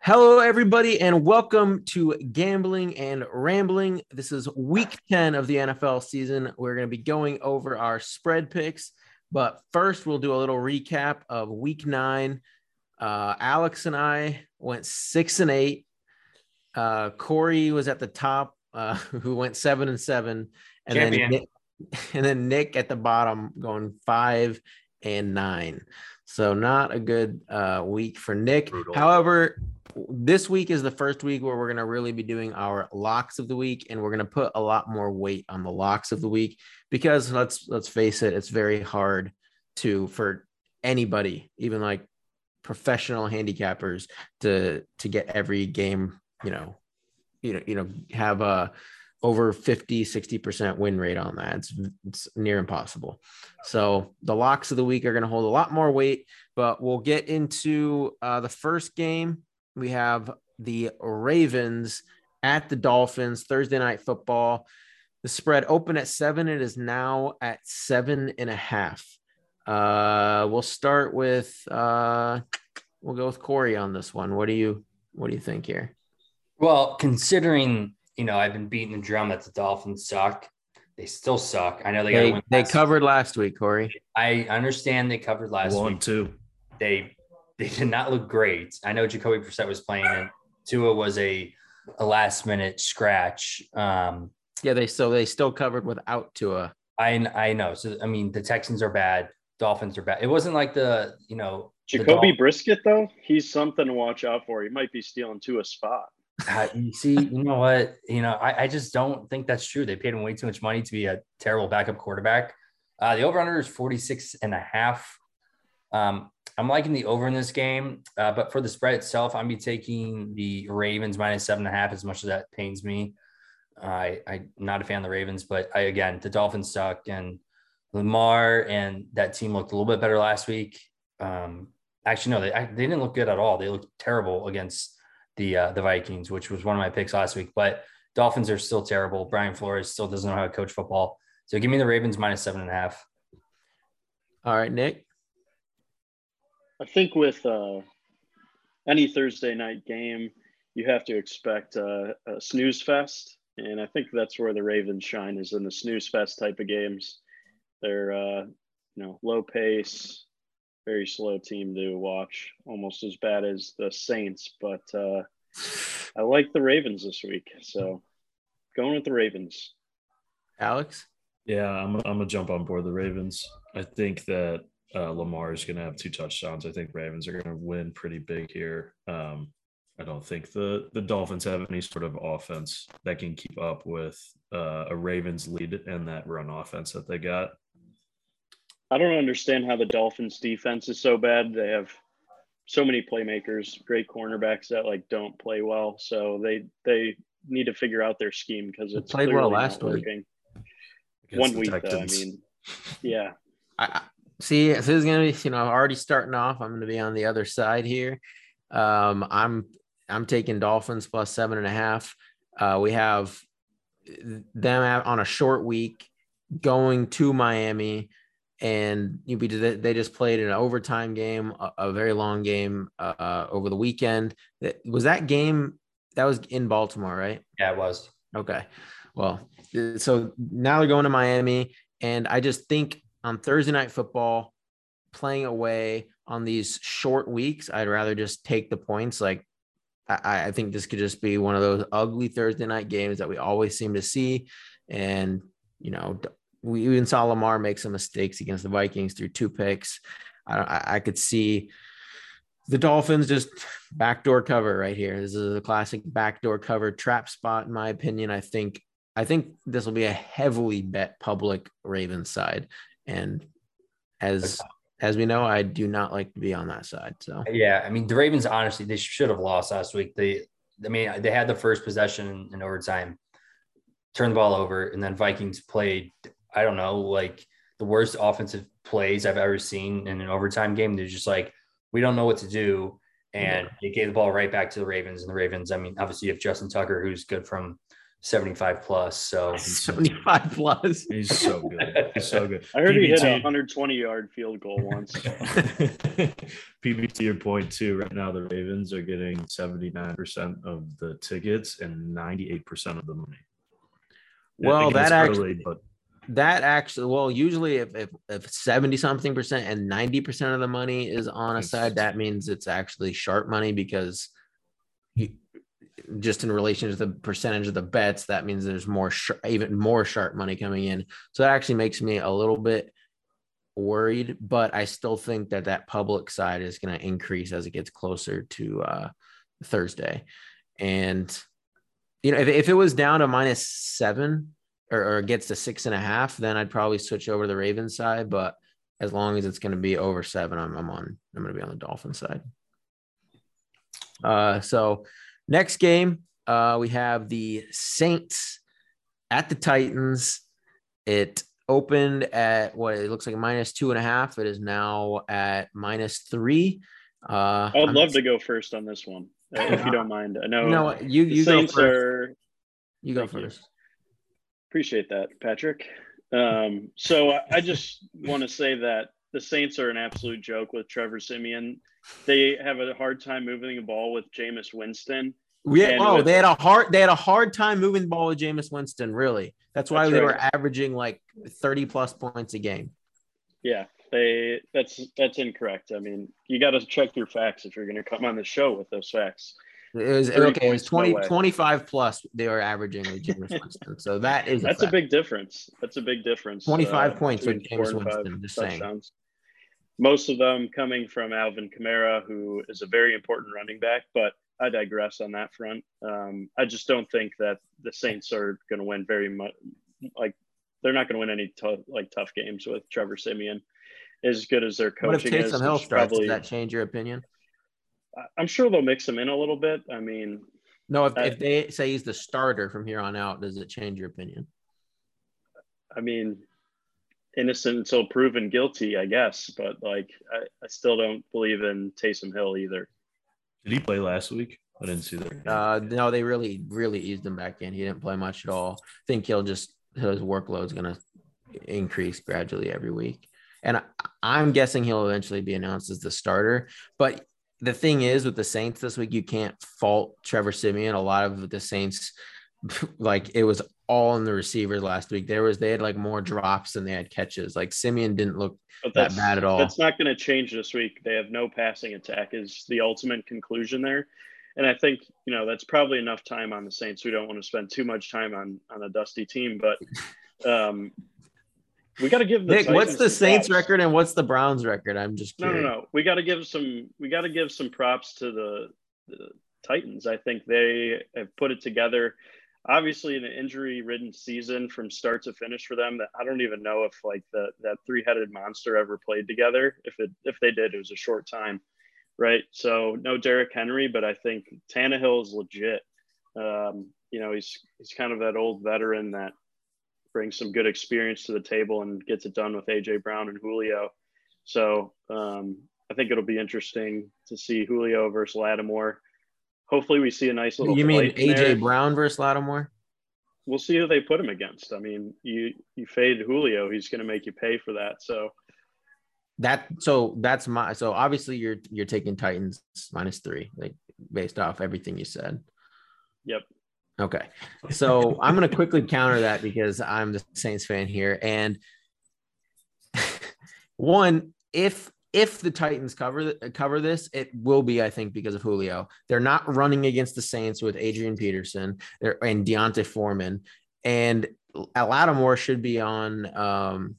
Hello, everybody, and welcome to Gambling and Rambling. This is week 10 of the NFL season. We're going to be going over our spread picks, but first, we'll do a little recap of week nine. Uh, Alex and I went six and eight. Uh, Corey was at the top, uh, who went seven and seven, and Champion. then Nick, and then Nick at the bottom going five and nine. So not a good uh, week for Nick. Brutal. However, this week is the first week where we're going to really be doing our locks of the week, and we're going to put a lot more weight on the locks of the week because let's let's face it, it's very hard to for anybody, even like professional handicappers, to to get every game, you know, you know, you know, have a over 50 60% win rate on that. It's, it's near impossible. So the locks of the week are going to hold a lot more weight but we'll get into uh, the first game we have the ravens at the dolphins thursday night football the spread open at seven it is now at seven and a half uh, we'll start with uh, we'll go with corey on this one what do you what do you think here Well, considering you know I've been beating the drum that the Dolphins suck, they still suck. I know they got they, win. they last- covered last week corey I understand they covered last One, week. two. They they did not look great. I know Jacoby Brissett was playing, and Tua was a a last minute scratch. Um, Yeah, they still they still covered without Tua. I I know. So I mean, the Texans are bad. Dolphins are bad. It wasn't like the you know Jacoby Dolphins- Brissett, though, he's something to watch out for. He might be stealing to a spot. Uh, you see, you know what? You know, I, I just don't think that's true. They paid him way too much money to be a terrible backup quarterback. Uh, the over under is 46 and a half. Um, I'm liking the over in this game, uh, but for the spread itself, I'm be taking the Ravens minus seven and a half. As much as that pains me, I I'm not a fan of the Ravens, but I again the Dolphins suck and Lamar and that team looked a little bit better last week. Um, actually, no, they they didn't look good at all. They looked terrible against the uh, the Vikings, which was one of my picks last week. But Dolphins are still terrible. Brian Flores still doesn't know how to coach football. So give me the Ravens minus seven and a half. All right, Nick. I think with uh, any Thursday night game, you have to expect uh, a snooze fest. And I think that's where the Ravens shine is in the snooze fest type of games. They're, uh, you know, low pace, very slow team to watch, almost as bad as the Saints. But uh, I like the Ravens this week. So going with the Ravens. Alex. Yeah, I'm, I'm gonna jump on board the Ravens. I think that uh, Lamar is gonna have two touchdowns. I think Ravens are gonna win pretty big here. Um, I don't think the the Dolphins have any sort of offense that can keep up with uh, a Ravens lead and that run offense that they got. I don't understand how the Dolphins defense is so bad. They have so many playmakers, great cornerbacks that like don't play well. So they they need to figure out their scheme because They it's played well last week. One week though, I mean, yeah. I, I see. This is gonna be, you know, I'm already starting off. I'm gonna be on the other side here. Um, I'm I'm taking Dolphins plus seven and a half. Uh, we have them out on a short week going to Miami, and you be they just played an overtime game, a, a very long game uh, over the weekend. That- Was that game that was in Baltimore, right? Yeah, it was. Okay. Well, uh, so now they're going to Miami. And I just think on Thursday night football, playing away on these short weeks, I'd rather just take the points. Like, I, I think this could just be one of those ugly Thursday night games that we always seem to see. And, you know, we even saw Lamar make some mistakes against the Vikings through two picks. I, I, could see the Dolphins just backdoor cover right here. This is a classic backdoor cover trap spot, in my opinion. I think I think this will be a heavily bet public Ravens side, and as as we know, I do not like to be on that side. So Yeah, I mean the Ravens honestly they should have lost last week. They, I mean they had the first possession in, overtime, turned the ball over, and then Vikings played. I don't know, like the worst offensive plays I've ever seen in an overtime game. They're just like we don't know what to do, and they gave the ball right back to the Ravens. And the Ravens, I mean, obviously have Justin Tucker who's good from 75 plus. So 75 plus. He's so good. He's so good. I heard he hit a 120 yard field goal once. PB to your point too. Right now, the Ravens are getting 79% of the tickets and 98% of the money. Well, again, that actually early, but that actually well usually if if, if 70 something percent and 90 percent of the money is on a side that means it's actually sharp money because you, just in relation to the percentage of the bets that means there's more sh- even more sharp money coming in so that actually makes me a little bit worried but i still think that that public side is going to increase as it gets closer to uh thursday and you know if, if it was down to minus seven or, or gets to six and a half, then I'd probably switch over to the Ravens side. But as long as it's going to be over seven, I'm, I'm on. I'm going to be on the Dolphin side. Uh, so next game, uh, we have the Saints at the Titans. It opened at what it looks like minus two and a half. It is now at minus three. Uh, I'd I'm- love to go first on this one, uh, if you don't mind. I know, You? You you go Saints first. are You go Thank you. first. Appreciate that, Patrick. Um, so I, I just want to say that the Saints are an absolute joke with Trevor Siemian. They have a hard time moving the ball with Jameis Winston. Yeah, oh, with- they had a hard they had a hard time moving the ball with Jameis Winston. Really, that's why That's they right. were averaging like thirty plus points a game. Yeah, they that's that's incorrect. I mean, you got to check your facts if you're going to come on the show with those facts. It was okay. It was points, no 20, 25 plus they were averaging with Jameis Winston. So that is That's a fact. big difference. That's a big difference. 25 uh, points with between four Jameis Winston, just saying. Most of them coming from Alvin Kamara, who is a very important running back, but I digress on that front. Um, I just don't think that the Saints are going to win very much. Like they're not going to win any tough, like tough games with Trevor Siemian. As good as their coaching What if coaching is, Hill starts? probably, Does that change your opinion? I'm sure they'll mix him in a little bit. I mean, No, if, Uh, if they say he's the starter from here on out, does it change your opinion? I mean, innocent until proven guilty, I guess. But like, I, I still don't believe in Taysom Hill either. did he play last week? I didn't see that. Uh, no, they really, really eased him back in. He didn't play much at all. I think he'll just his workload's gonna increase gradually every week, and I, I'm guessing he'll eventually be announced as the starter. But the thing is, with the Saints this week, you can't fault Trevor Siemian. A lot of the Saints, like it was all in the receivers last week. There was they had like more drops than they had catches. Like Siemian didn't look that bad at all. That's not going to change this week. They have no passing attack. Is the ultimate conclusion there. And I think you know that's probably enough time on the Saints. We don't want to spend too much time on on a dusty team, but um, we got to give the Nick, what's the Saints props. record and what's the Browns record? I'm just No, no, no. We got to give some. We got to give some props to the, the Titans. I think they have put it together. Obviously, an injury-ridden season from start to finish for them. That I don't even know if like the that three-headed monster ever played together. If it if they did, it was a short time, right? So no Derrick Henry, but I think Tannehill is legit. Um, you know, he's he's kind of that old veteran that brings some good experience to the table and gets it done with AJ Brown and Julio. So um, I think it'll be interesting to see Julio versus Lattimore. Hopefully, we see a nice little. You mean AJ there. Brown versus Lattimore? We'll see who they put him against. I mean, you you fade Julio, he's going to make you pay for that. So That so that's my so obviously you're you're taking Titans minus three, like based off everything you said. Yep. Okay. So I'm gonna quickly counter that because I'm the Saints fan here. And one, if if the Titans cover cover this, it will be, I think, because of Julio. They're not running against the Saints with Adrian Peterson and D'Onta Foreman, and Lattimore should be on um,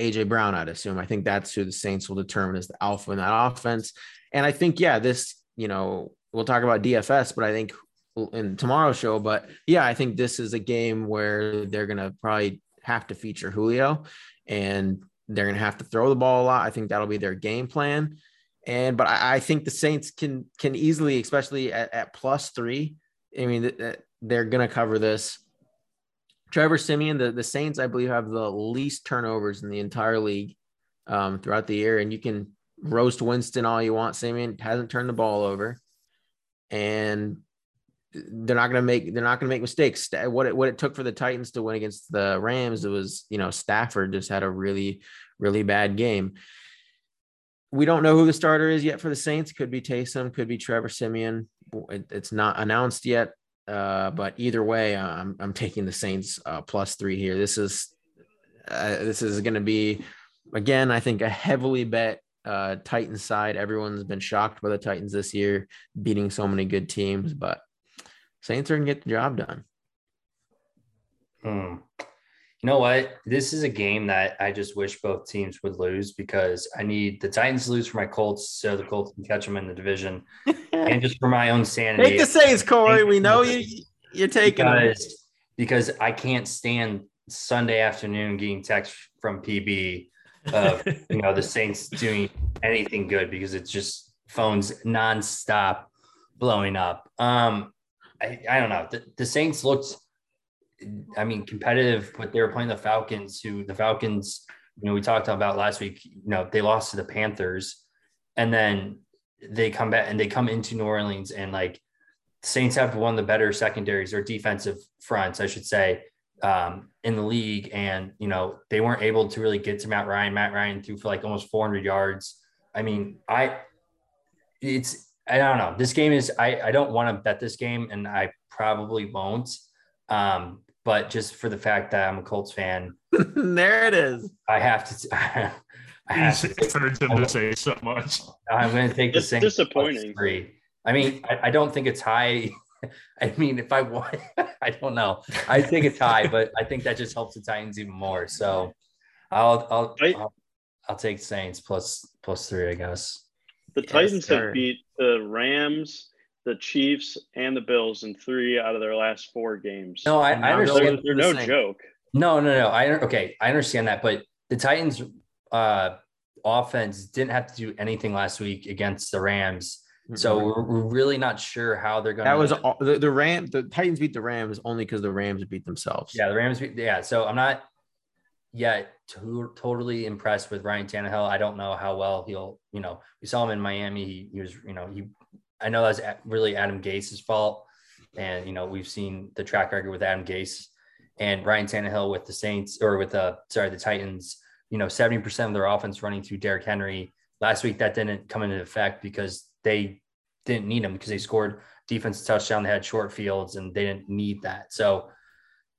AJ Brown. I'd assume. I think that's who the Saints will determine as the alpha in that offense. And I think, yeah, this, you know, we'll talk about DFS, but I think in tomorrow's show. But yeah, I think this is a game where they're gonna probably have to feature Julio, and they're gonna have to throw the ball a lot. I think that'll be their game plan. And but I, I think the Saints can can easily, especially at, at plus three. I mean, th- th- they're gonna cover this. Trevor Siemian, the, the Saints, I believe, have the least turnovers in the entire league um, throughout the year. And you can roast Winston all you want. Siemian hasn't turned the ball over. And they're not going to make they're not going to make mistakes. What it, what it took for the Titans to win against the Rams, it was you know Stafford just had a really really bad game. We don't know who the starter is yet for the Saints. Could be Taysom, could be Trevor Siemian. It, it's not announced yet, uh, but either way, I'm I'm taking the Saints uh, plus three here. This is uh, this is going to be again, I think a heavily bet uh, Titans side. Everyone's been shocked by the Titans this year, beating so many good teams, but Saints are gonna get the job done. Hmm. You know what? This is a game that I just wish both teams would lose because I need the Titans to lose for my Colts so the Colts can catch them in the division, and just for my own sanity. Take the Saints, Corey. We know you. You're taking because, because I can't stand Sunday afternoon getting text from PB of you know the Saints doing anything good because it's just phones nonstop blowing up. Um, I, I don't know. The, the Saints looked, I mean, competitive, but they were playing the Falcons, who the Falcons, you know, we talked about last week. You know, they lost to the Panthers, and then they come back and they come into New Orleans and like Saints have one of the better secondaries or defensive fronts, I should say, um, in the league. And, you know, they weren't able to really get to Matt Ryan. Matt Ryan threw for like almost 400 yards. I mean, I, it's, I don't know. This game is, I, I don't want to bet this game and I probably won't. Um, but just for the fact that I'm a Colts fan, there it is. I have to, I have to, him to say so much. I'm going to take the it's same. Disappointing. Three. I mean, I, I don't think it's high I mean, if I want, I don't know. I think a tie, but I think that just helps the Titans even more. So I'll I'll I'll, I'll take Saints plus plus three, I guess. The Titans have beat the Rams, the Chiefs, and the Bills in three out of their last four games. No, I, I understand. They're no joke. No, no, no. I okay, I understand that, but the Titans' uh, offense didn't have to do anything last week against the Rams so we're, we're really not sure how they're going. To. That was all, the the Ram. The Titans beat the Rams only because the Rams beat themselves. Yeah, the Rams. Beat, yeah, so I'm not yet to, totally impressed with Ryan Tannehill. I don't know how well he'll. You know, we saw him in Miami. He, he was. You know, he. I know that's really Adam Gase's fault, and you know we've seen the track record with Adam Gase and Ryan Tannehill with the Saints or with the uh, sorry the Titans. You know, seventy percent of their offense running through Derrick Henry. Last week that didn't come into effect because they didn't need him because they scored defense touchdown. They had short fields and they didn't need that. So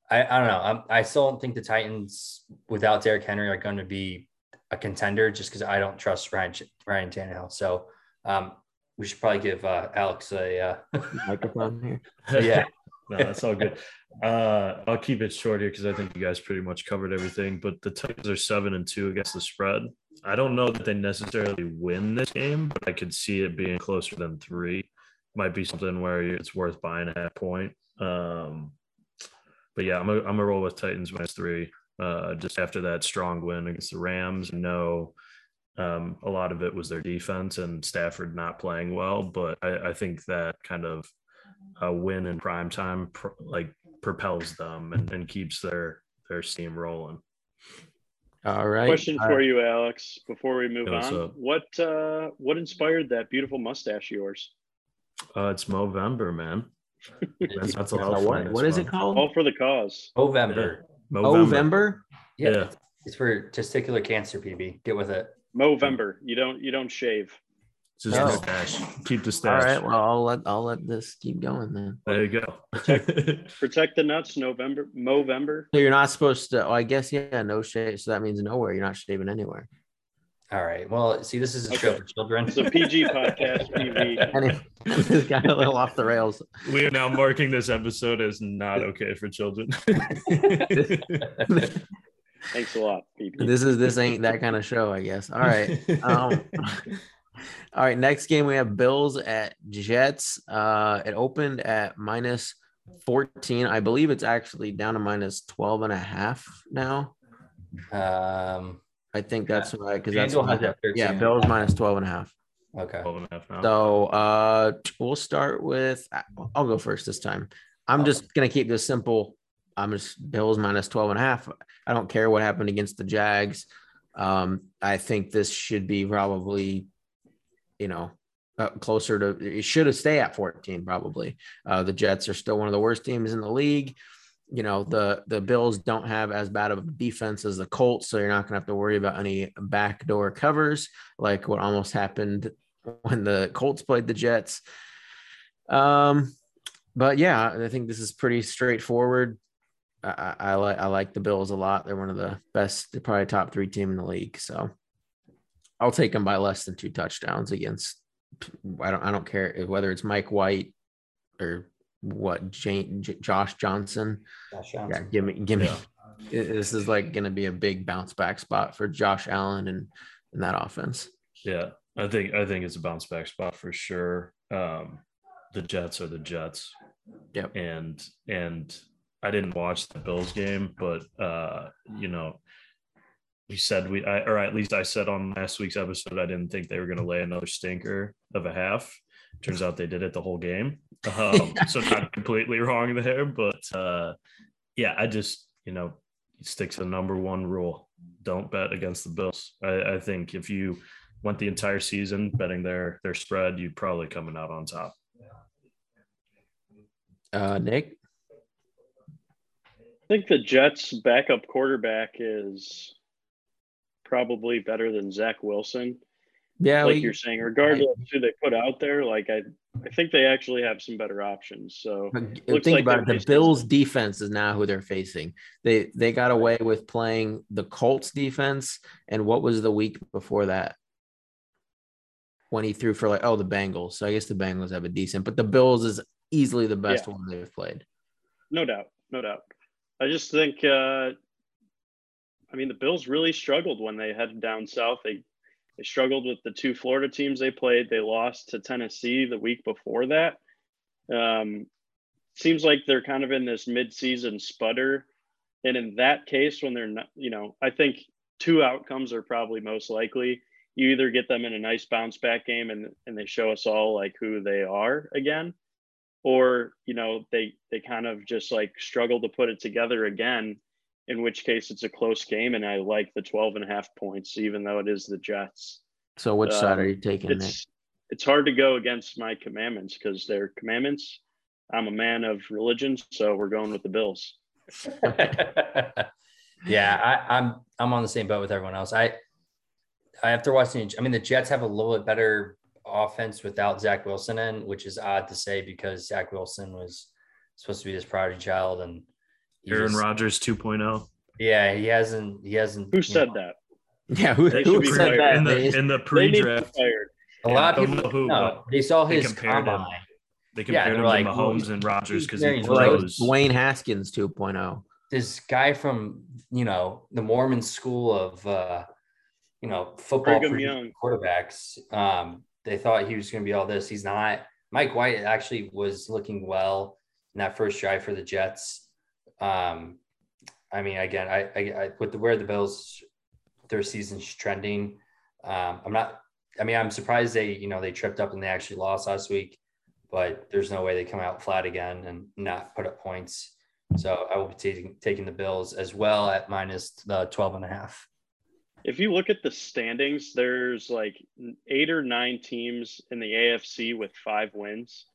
I, I don't know. I'm, i still don't think the Titans without Derrick Henry are going to be a contender just because I don't trust Ryan, Ryan Tannehill. So um, we should probably give uh, Alex a uh... microphone here. yeah. no, that's all good. Uh, I'll keep it short here because I think you guys pretty much covered everything. But the Titans are seven and two against the spread. I don't know that they necessarily win this game, but I could see it being closer than three. Might be something where it's worth buying a half point. Um, but yeah, I'm a, I'm a roll with Titans minus three. Uh, just after that strong win against the Rams, no, um, a lot of it was their defense and Stafford not playing well. But I, I think that kind of a win in prime time pr- like propels them and, and keeps their their steam rolling. All right. Question All for right. you, Alex, before we move on. up? What uh what inspired that beautiful mustache of yours? Uh, it's Movember, man. That's, that's a Uh, lot of what, fun what this is it called? All for the cause. November. November. Yeah. Yeah. It's for testicular cancer, PB. Get with it. Movember. You don't you don't shave. Oh. Just Oh. the stash. Keep the All stash. right. Well, I'll let I'll let this keep going then. There you go. Protect the nuts, November. Movember. So you're not supposed to. Oh, I guess yeah. No shave. So that means nowhere. You're not shaving anywhere. All right. Well, see, this is a show for children. It's a PG podcast, PV. Anyway, this got a little off the rails. we are now marking this episode as not okay for children. Thanks a lot, PV. this is this ain't that kind of show. I guess. All right. Um, all right. Next game we have Bills at Jets. Uh, it opened at minus 14. I believe it's actually down to minus 12 and a half now. Um, I think that's right because that's FanDuel has yeah. Bills minus 12 and a half. okay. 12 and a half now. So uh, we'll start with. I'll go first this time. I'm just gonna keep this simple. I'm just Bills minus 12 and a half. I don't care what happened against the Jags. Um, I think this should be probably, you know, uh, closer to it should have stayed at 14 probably. Uh, the Jets are still one of the worst teams in the league. You know the the Bills don't have as bad of a defense as the Colts, so you're not going to have to worry about any backdoor covers like what almost happened when the Colts played the Jets. Um, but yeah, I think this is pretty straightforward. I, I, like I like the Bills a lot. They're one of the best, they're probably top three team in the league. So I'll take them by less than two touchdowns against. I don't I don't care whether it's Mike White or what Jane, J- Josh Johnson. Josh Johnson. Yeah, give me give me. Yeah. This is like going to be a big bounce back spot for Josh Allen and in that offense. Yeah, I think I think it's a bounce back spot for sure. Um, the Jets are the Jets. Yep. And and I didn't watch the Bills game, but uh, you know, we said we, I, or at least I said on last week's episode, I didn't think they were going to lay another stinker of a half. Turns out they did it the whole game. Um, so not completely wrong there, but uh, yeah, I just you know stick to the number one rule: don't bet against the Bills. I, I think if you went the entire season betting their their spread, you'd probably coming out on top. Uh, Nick. I think the Jets' backup quarterback is probably better than Zach Wilson. Yeah, like we, you're saying, regardless of who they put out there, like I, I think they actually have some better options. So think like about it, the Bills' defense is now who they're facing. They they got away with playing the Colts defense, and what was the week before that? When he threw for like oh the Bengals. So I guess the Bengals have a decent, but the Bills is easily the best yeah. one they've played. No doubt, no doubt. I just think, uh, I mean, the Bills really struggled when they headed down south. They they struggled with the two Florida teams they played. They lost to Tennessee the week before that. Um, seems like they're kind of in this midseason sputter. And in that case, when they're not, you know, I think two outcomes are probably most likely. You either get them in a nice bounce back game and, and they show us all like who they are again, or you know they they kind of just like struggle to put it together again in which case it's a close game and i like the 12 and a half points even though it is the jets. So which um, side are you taking it's, Nick? it's hard to go against my commandments because they're commandments. I'm a man of religion so we're going with the bills. Yeah I, i'm i'm on the same boat with everyone else. I i have to i mean the jets have a little bit better offense without Zach Wilson in, which is odd to say because Zach Wilson was supposed to be this prodigy child and Aaron Rodgers 2.0. Yeah, he hasn't. He hasn't. Who said know. that? Yeah, who, who said that in the in the pre-draft? A lot of people who no, they saw his they combine. Him, they compared yeah, him like, to Mahomes and Rodgers because he throws. Like Dwayne Haskins 2.0. This guy from you know the Mormon school of uh, you know football quarterbacks. Um, they thought he was going to be all this. He's not. Mike White actually was looking well in that first drive for the Jets. Um, I mean, again, I, I, I with the where the Bills their season's trending. Um, I'm not. I mean, I'm surprised they you know they tripped up and they actually lost last week, but there's no way they come out flat again and not put up points. So I will be taking taking the Bills as well at minus the 12 and a half if you look at the standings, there's like eight or nine teams in the AFC with five wins.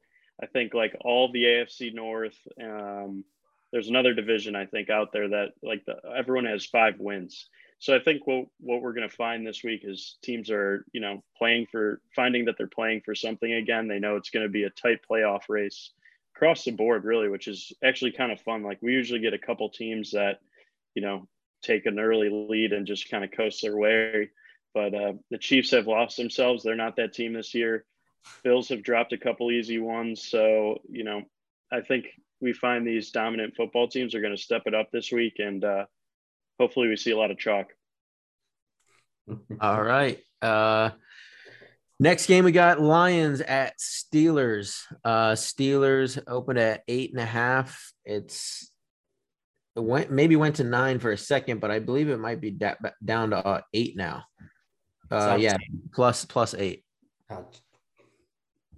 I think like all the AFC North. Um, there's another division I think out there that like the, everyone has five wins. So I think what what we're going to find this week is teams are you know playing for finding that they're playing for something again. They know it's going to be a tight playoff race across the board, really, which is actually kind of fun. Like we usually get a couple teams that you know take an early lead and just kind of coast their way. But uh, the Chiefs have lost themselves. They're not that team this year. Bills have dropped a couple easy ones. So, you know, I think we find these dominant football teams are going to step it up this week. And uh, hopefully we see a lot of chalk. All right. Uh, next game, we got Lions at Steelers. Uh, Steelers open at eight and a half. It's it went maybe went to nine for a second, but I believe it might be da- down to uh, eight now. Uh, yeah, plus plus eight.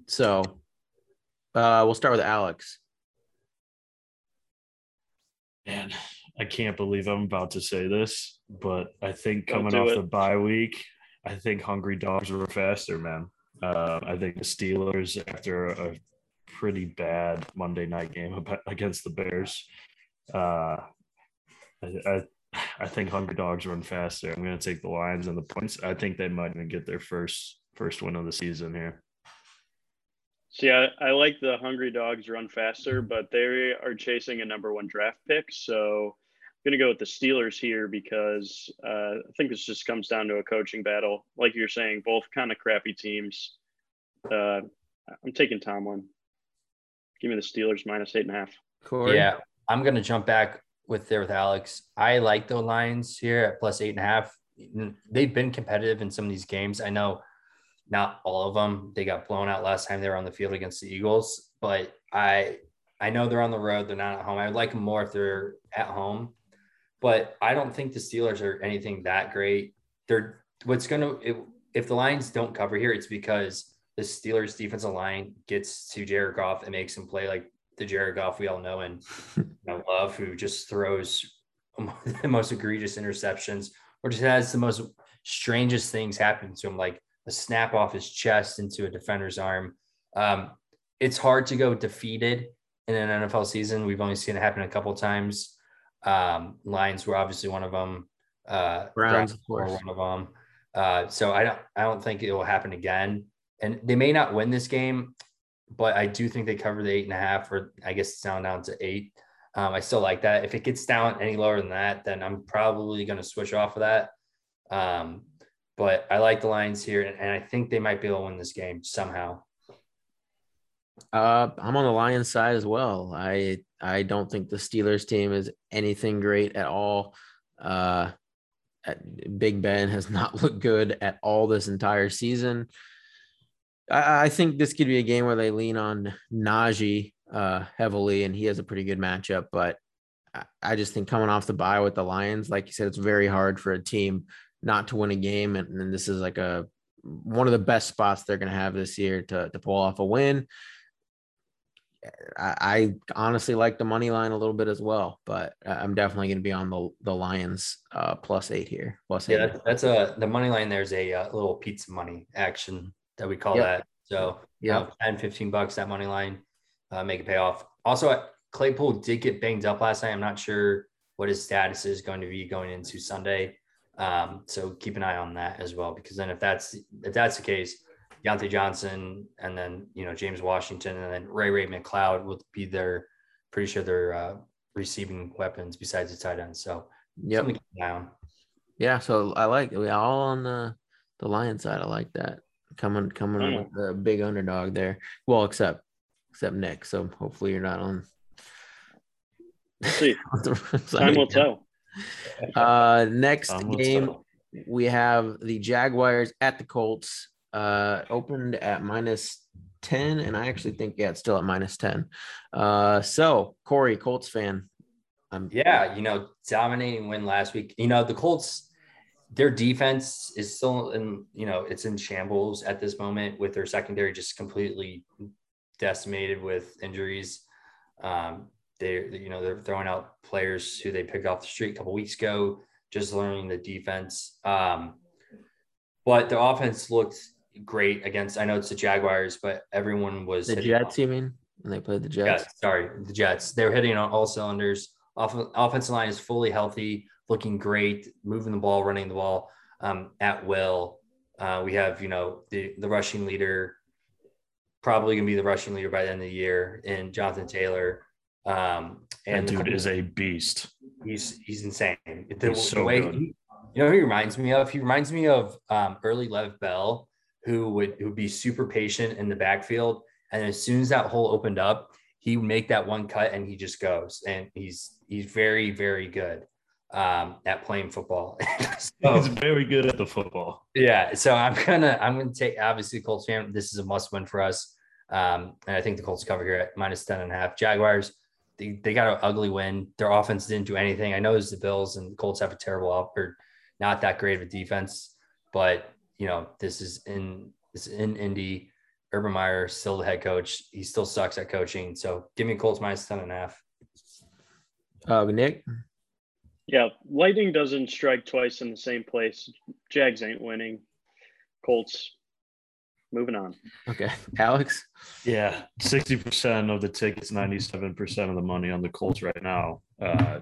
So, uh, we'll start with Alex. Man, I can't believe I'm about to say this, but I think coming off it. the bye week, I think hungry dogs were faster, man. Uh, I think the Steelers, after a pretty bad Monday night game against the Bears, uh, I, I, I think Hungry Dogs run faster. I'm going to take the Lions and the points. I think they might even get their first first win of the season here. See, I, I like the Hungry Dogs run faster, but they are chasing a number one draft pick. So I'm going to go with the Steelers here because uh, I think this just comes down to a coaching battle. Like you're saying, both kind of crappy teams. Uh, I'm taking Tomlin. Give me the Steelers minus eight and a half. Corey? Yeah, I'm going to jump back with there with Alex. I like the Lions here at plus eight and a half. They've been competitive in some of these games. I know not all of them. They got blown out last time they were on the field against the Eagles, but I I know they're on the road. They're not at home. I would like them more if they're at home, but I don't think the Steelers are anything that great. They're what's going to if the Lions don't cover here, it's because the Steelers defensive line gets to Jared Goff and makes him play like the Jared Goff we all know and you know, love, who just throws the most egregious interceptions or just has the most strangest things happen to him, like a snap off his chest into a defender's arm. Um, it's hard to go defeated in an NFL season. We've only seen it happen a couple times. Um, Lions were obviously one of them. Uh, Browns, of course, one of them. Uh, so I don't, I don't think it will happen again. And they may not win this game, but I do think they cover the eight and a half, or I guess it's down down to eight. Um, I still like that. If it gets down any lower than that, then I'm probably going to switch off of that. Um, but I like the Lions here, and, I think they might be able to win this game somehow. Uh, I'm on the Lions side as well. I I don't think the Steelers team is anything great at all. Uh, Big Ben has not looked good at all this entire season. I, I think this could be a game where they lean on Najee uh, heavily, and he has a pretty good matchup. But I, I just think coming off the bye with the Lions, like you said, it's very hard for a team not to win a game. And, and this is like a one of the best spots they're going to have this year to, to pull off a win. I, I, honestly like the money line a little bit as well, but I'm definitely going to be on the the Lions uh, plus eight here. Plus yeah, eight. that's a the money line. There's a, a uh, little pizza money action that we call yep. that. So yeah, 10, 15 bucks that money line, uh, make it pay off. Also, Claypool did get banged up last night. I'm not sure what his status is going to be going into Sunday. Um, so keep an eye on that as well, because then if that's if that's the case, Diontae Johnson and then you know James Washington and then Ray Ray McCloud will be their pretty sure their uh, receiving weapons besides the tight end. So yeah, yeah. So I like we all on the the lion side. I like that coming coming mm. with the big underdog there. Well, except except Nick. So hopefully you're not on. We'll see. Time will tell. Uh, next game, we have the Jaguars at the Colts. Uh, opened at minus 10, and I actually think, yeah, it's still at minus 10. Uh, so, Corey, Colts fan. I'm- yeah, you know, dominating win last week. You know, the Colts, their defense is still in, you know, it's in shambles at this moment with their secondary just completely decimated with injuries. Um, they you know they're throwing out players who they picked off the street a couple weeks ago, just learning the defense. Um, but the offense looked great against. I know it's the Jaguars, but everyone was the Jets. You mean when they played the Jets? Yeah, sorry, the Jets. They were hitting on all cylinders. Off, offensive line is fully healthy, looking great, moving the ball, running the ball um, at will. Uh, we have you know the the rushing leader, probably gonna be the rushing leader by the end of the year, in Jonathan Taylor. Um, and that dude is a beast. He's he's insane. The, he's so way good. He, you know he reminds me of? He reminds me of um, early Lev Bell, who would who would be super patient in the backfield, and as soon as that hole opened up, he would make that one cut and he just goes. And he's he's very very good um, at playing football. so, he's very good at the football. Yeah, so I'm gonna I'm gonna take obviously Colts fan. This is a must win for us, um, and I think the Colts cover here at minus 10 and a half. Jaguars they, they got an ugly win. Their offense didn't do anything. I know it's the Bills and the Colts have a terrible or not that great of a defense, but you know this is in this is in Indy. Urban Meyer still the head coach. He still sucks at coaching. So give me Colts minus 10 and a half. Uh, Nick. Yeah, lightning doesn't strike twice in the same place. Jags ain't winning. Colts moving on. Okay, Alex. Yeah, sixty percent of the tickets, ninety-seven percent of the money on the Colts right now. Uh,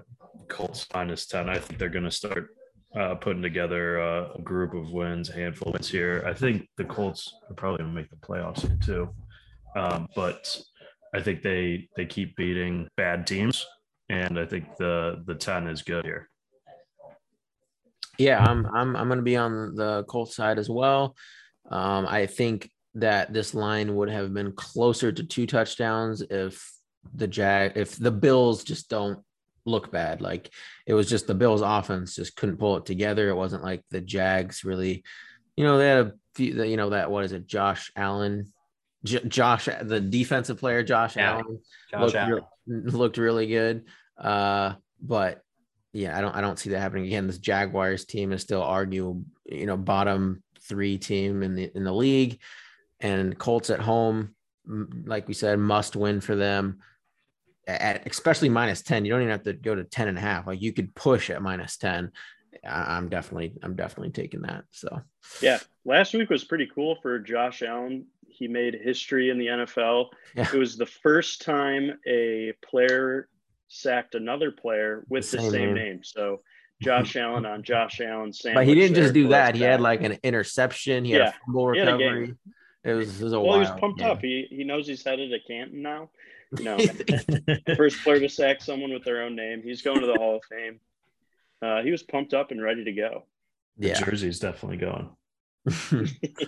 Colts minus ten. I think they're going to start uh, putting together uh, a group of wins, a handful of wins here. I think the Colts are probably going to make the playoffs here too, um, but I think they they keep beating bad teams, and I think the the ten is good here. Yeah, I'm I'm I'm going to be on the Colts side as well. Um, I think that this line would have been closer to two touchdowns if the Jag if the Bills just don't look bad. Like it was just the Bills offense just couldn't pull it together. It wasn't like the Jags really, you know, they had a few, you know, that what is it, Josh Allen, J- Josh, the defensive player, Josh yeah. Allen, Josh looked, Allen. Re- looked really good. Uh, but yeah, I don't, I don't see that happening again. This Jaguars team is still argue, you know, bottom three team in the in the league, and Colts at home, like we said, must win for them at especially minus 10 you don't even have to go to 10 and a half like you could push at minus 10 i'm definitely i'm definitely taking that so yeah last week was pretty cool for josh allen he made history in the nfl yeah. it was the first time a player sacked another player with the, the same, same name. name. so Josh Allen on Josh Allen. But he didn't just do that. He had like an interception. He yeah. had a fumble recovery. It was, it was a well, wild, he was pumped up. He he knows he's headed to Canton now. You know, first player to sack someone with their own name. He's going to the Hall of Fame. Uh, he was pumped up and ready to go. The yeah. jersey's definitely going.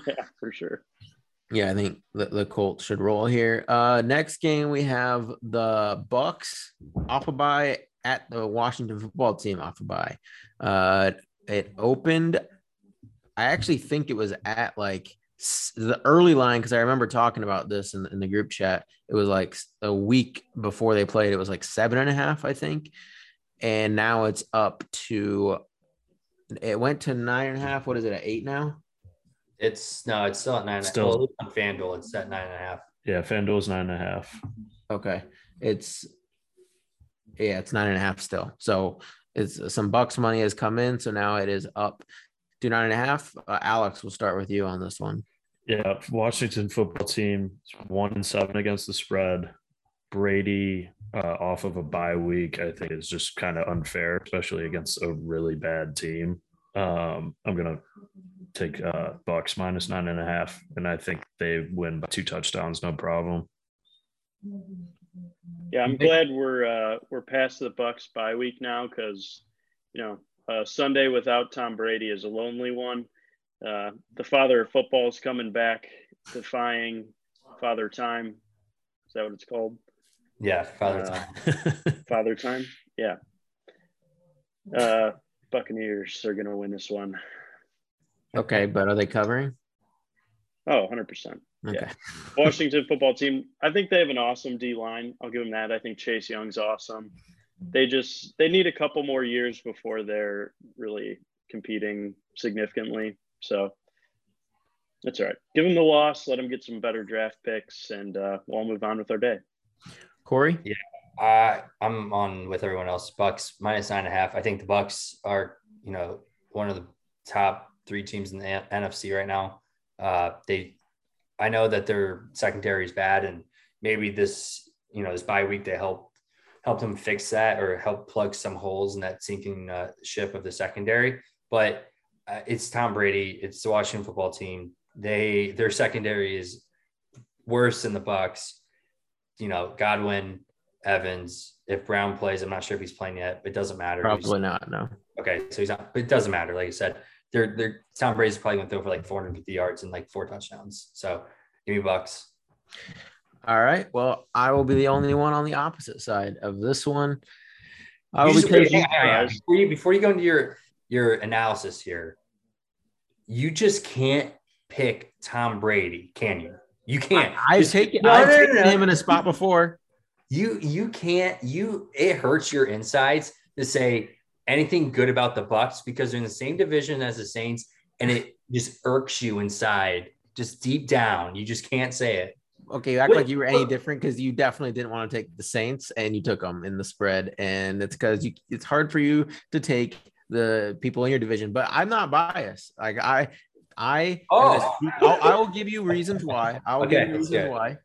yeah, for sure. Yeah, I think the, the Colts should roll here. Uh, next game we have the Bucks off a bye at the Washington football team off a bye. Uh, it opened. I actually think it was at like the early line because I remember talking about this in, in the group chat. It was like a week before they played. It was like seven and a half, I think, and now it's up to. It went to nine and a half. What is it at eight now? It's no, it's still at nine. Still well, on FanDuel, it's at nine and a half. Yeah, FanDuel's nine and a half. Okay, it's yeah, it's nine and a half still. So it's some bucks money has come in, so now it is up to nine and a half. Uh, Alex, we'll start with you on this one. Yeah, Washington football team one and seven against the spread. Brady uh, off of a bye week, I think is just kind of unfair, especially against a really bad team. Um, I'm gonna take uh, Bucks minus nine and a half, and I think they win by two touchdowns, no problem. Yeah, I'm glad we're uh, we're past the Bucks bye week now because you know uh, Sunday without Tom Brady is a lonely one. Uh, the father of football is coming back, defying father time. Is that what it's called? Yeah, father uh, time. father time. Yeah. Uh, Buccaneers are going to win this one. Okay, but are they covering? Oh, 100%. Okay. Yeah. Washington football team, I think they have an awesome D line. I'll give them that. I think Chase Young's awesome they just they need a couple more years before they're really competing significantly. So that's all right. Give them the loss. Let them get some better draft picks, and uh, we'll move on with our day. Corey, yeah, uh, I'm on with everyone else. Bucks minus nine and a half. I think the Bucks are you know one of the top three teams in the NFC right now. Uh, they, I know that their secondary is bad, and maybe this you know this bye week they help help them fix that or help plug some holes in that sinking uh, ship of the secondary. But uh, it's Tom Brady, it's the Washington football team. They their secondary is worse than the Bucks. You know, Godwin, Evans. If Brown plays, I'm not sure if he's playing yet. It doesn't matter. Probably he's, not. No. Okay, so he's not. It doesn't matter. Like I said, they're they're Tom Brady's probably going to throw for like 450 yards and like four touchdowns. So give me Bucks. All right. Well, I will be the only one on the opposite side of this one. I will be taking before you, before you go into your your analysis here. You just can't pick Tom Brady, can you? You can't. I, have taken, no, I've no, taken no, him in a spot before. You you can't. You it hurts your insides to say anything good about the Bucks because they're in the same division as the Saints, and it just irks you inside, just deep down. You just can't say it okay, you act like you were any different because you definitely didn't want to take the Saints and you took them in the spread, and it's because you it's hard for you to take the people in your division. But I'm not biased. Like I I Oh. I'll, give you reasons why. I will Okay, give you reasons why.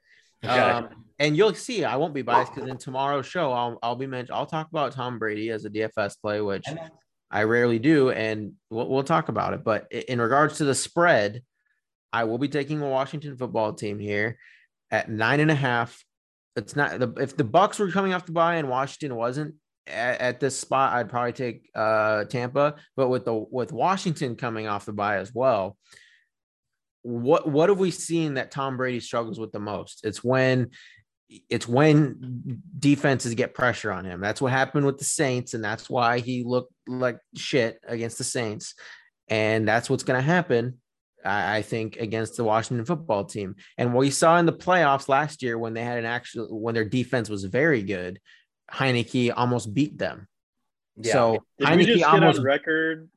Okay. Um, and you'll see, I won't be biased because in tomorrow's show, I'll I'll be mentioned. I'll talk about Tom Brady as a DFS play, which I rarely do, and we'll, we'll talk about it. But in regards to the spread, I will be taking the Washington football team here at nine and a half. It's not the if the Bucks were coming off the bye and Washington wasn't at, at this spot, I'd probably take uh, Tampa. But with the with Washington coming off the bye as well, what what have we seen that Tom Brady struggles with the most? It's when it's when defenses get pressure on him. That's what happened with the Saints, and that's why he looked like shit against the Saints. And that's what's going to happen, I, I think, against the Washington football team. And what we saw in the playoffs last year when they had an actual when their defense was very good, Heinicke almost beat them. Yeah. So Did we Heinicke just get almost on record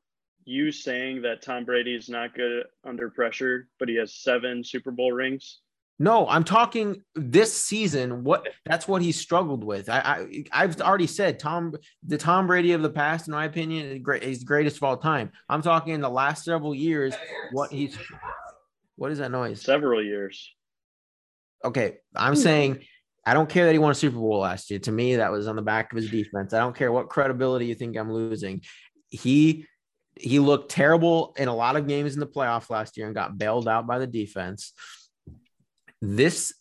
you saying that Tom Brady is not good under pressure, but he has seven Super Bowl rings? No, I'm talking this season. What that's what he struggled with. I, I I've already said Tom, the Tom Brady of the past, in my opinion, is great. He's the greatest of all time. I'm talking in the last several years. What he's, what is that noise? Several years. Okay, I'm saying I don't care that he won a Super Bowl last year. To me, that was on the back of his defense. I don't care what credibility you think I'm losing. He he looked terrible in a lot of games in the playoff last year and got bailed out by the defense. This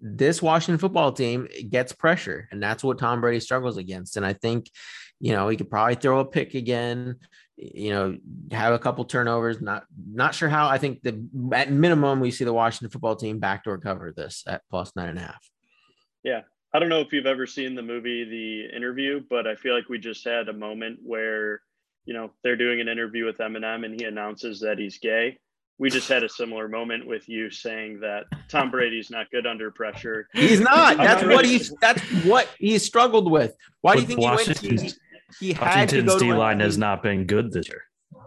this Washington football team gets pressure, and that's what Tom Brady struggles against. And I think, you know, he could probably throw a pick again. You know, have a couple turnovers. Not not sure how. I think the at minimum we see the Washington football team backdoor cover this at plus nine and a half. Yeah, I don't know if you've ever seen the movie The Interview, but I feel like we just had a moment where, you know, they're doing an interview with Eminem and he announces that he's gay. We just had a similar moment with you saying that Tom Brady's not good under pressure. He's not. That's not what ready. he's. That's what he struggled with. Why do you But think he went? Washington's- He, he had to Washington's go to D a- line has not been good this year.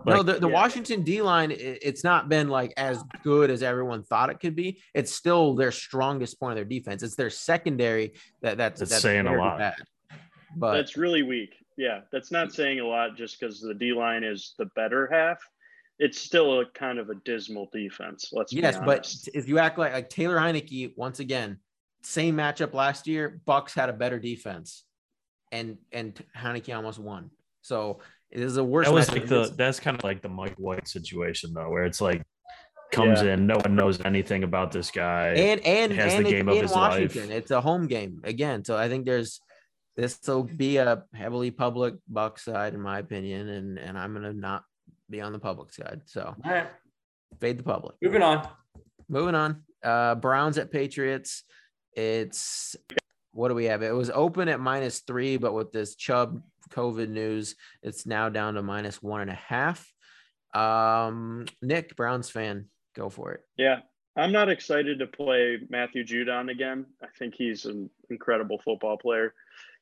no, the, the Yeah. Washington D line, it's not been like as good as everyone thought it could be. It's still their strongest point of their defense. It's their secondary that that's, That's that's saying a lot. Bad. But That's really weak. Yeah, that's not saying a lot just because the D line is the better half. It's still a kind of a dismal defense. Let's yes, be but if you act like like Taylor Heinicke, once again, same matchup last year, Bucs had a better defense, and and Heinicke almost won. So it is a worse. that was like the that's kind of like the Mike White situation though, where it's like comes Yeah. in, no one knows anything about this guy. and and has and the game of in his Washington. life. It's a home game again, so I think there's this will be a heavily public Buck side in my opinion, and and I'm gonna not be on the public side. So All right. fade the public. Moving on. Moving on. Uh, Browns at Patriots. It's what do we have? It was open at minus three, but with this Chubb COVID news, it's now down to minus one and a half. Um, Nick, Browns fan, go for it. Yeah, I'm not excited to play Matthew Judon again. I think he's an incredible football player.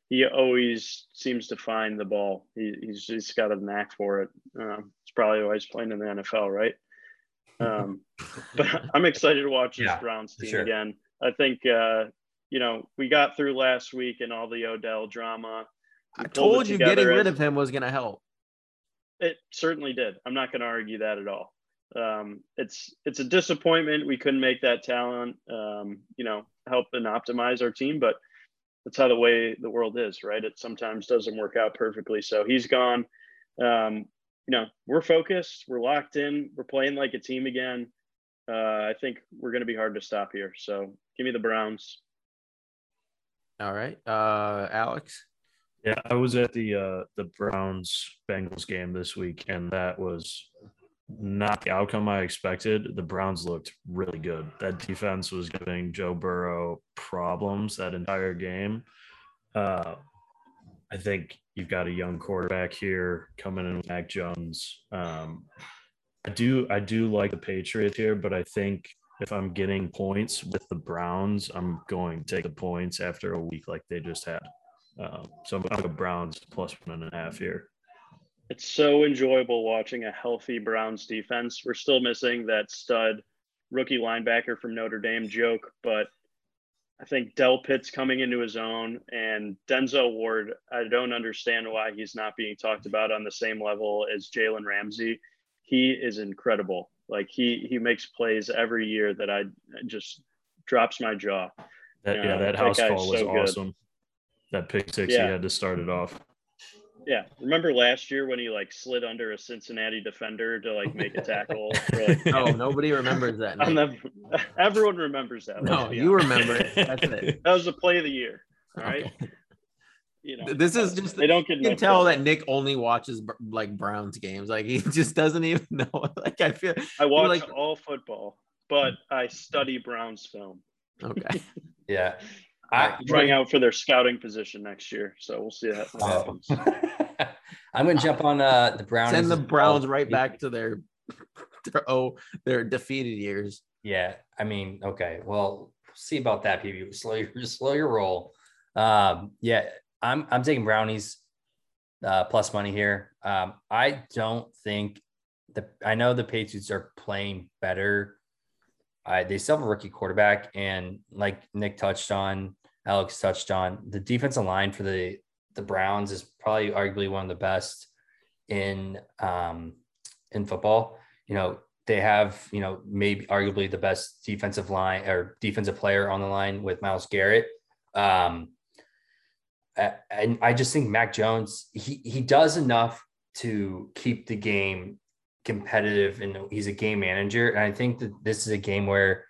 He always seems to find the ball. He, he's just got a knack for it. Um, it's probably why he's playing in the NFL, right? Um, but I'm excited to watch this Yeah, Browns team sure. again. I think uh, you know we got through last week and all the Odell drama. I We pulled it told you getting rid of him was gonna help. It certainly did. I'm not going to argue that at all. Um, it's it's a disappointment we couldn't make that talent, um, you know, help and optimize our team, but that's how the way the world is, right? It sometimes doesn't work out perfectly. So he's gone. Um, you know, we're focused, we're locked in, we're playing like a team again. Uh, I think we're going to be hard to stop here. So give me the Browns. All right. Uh Alex. Yeah, I was at the uh the Browns Bengals game this week, and that was not the outcome I expected. The Browns looked really good. That defense was giving Joe Burrow problems that entire game. Uh, I think you've got a young quarterback here coming in with Mac Jones. Um, I do I do like the Patriots here, but I think if I'm getting points with the Browns, I'm going to take the points after a week like they just had. Um, so I'm going to Browns plus one and a half here. It's so enjoyable watching a healthy Browns defense. We're still missing that stud rookie linebacker from Notre Dame joke, but I think Delpit's coming into his own and Denzel Ward, I don't understand why he's not being talked about on the same level as Jalen Ramsey. He is incredible. Like he he makes plays every year that I just drops my jaw. That, yeah, uh, that house call was so awesome. Good. That pick six, yeah. he had to start it off. Yeah, remember last year when he like slid under a Cincinnati defender to like make a tackle? like, oh, nobody remembers that. The, everyone remembers that. No, you remember it. That's it. That was the play of the year. All right. Okay. You know, this is just they don't get. You can tell that Nick only watches like Browns games. Like he just doesn't even know. Like I feel. I watch like, all football, but I study Browns film. Okay. yeah. I'm trying out for their scouting position next year, so we'll see that what happens. I'm going to jump on uh, the Browns. Send the Browns right back to their, their oh their defeated years. Yeah, I mean, okay, well, see about that, PB. Slow your slow your roll. Um, yeah, I'm I'm taking brownies uh, plus money here. Um, I don't think the I know the Patriots are playing better. I, they still have a rookie quarterback, and like Nick touched on, Alex touched on, the defensive line for the the Browns is probably arguably one of the best in um, in football. You know, they have you know maybe arguably the best defensive line or defensive player on the line with Myles Garrett. Um, and I just think Mac Jones he he does enough to keep the game competitive and he's a game manager. And I think that this is a game where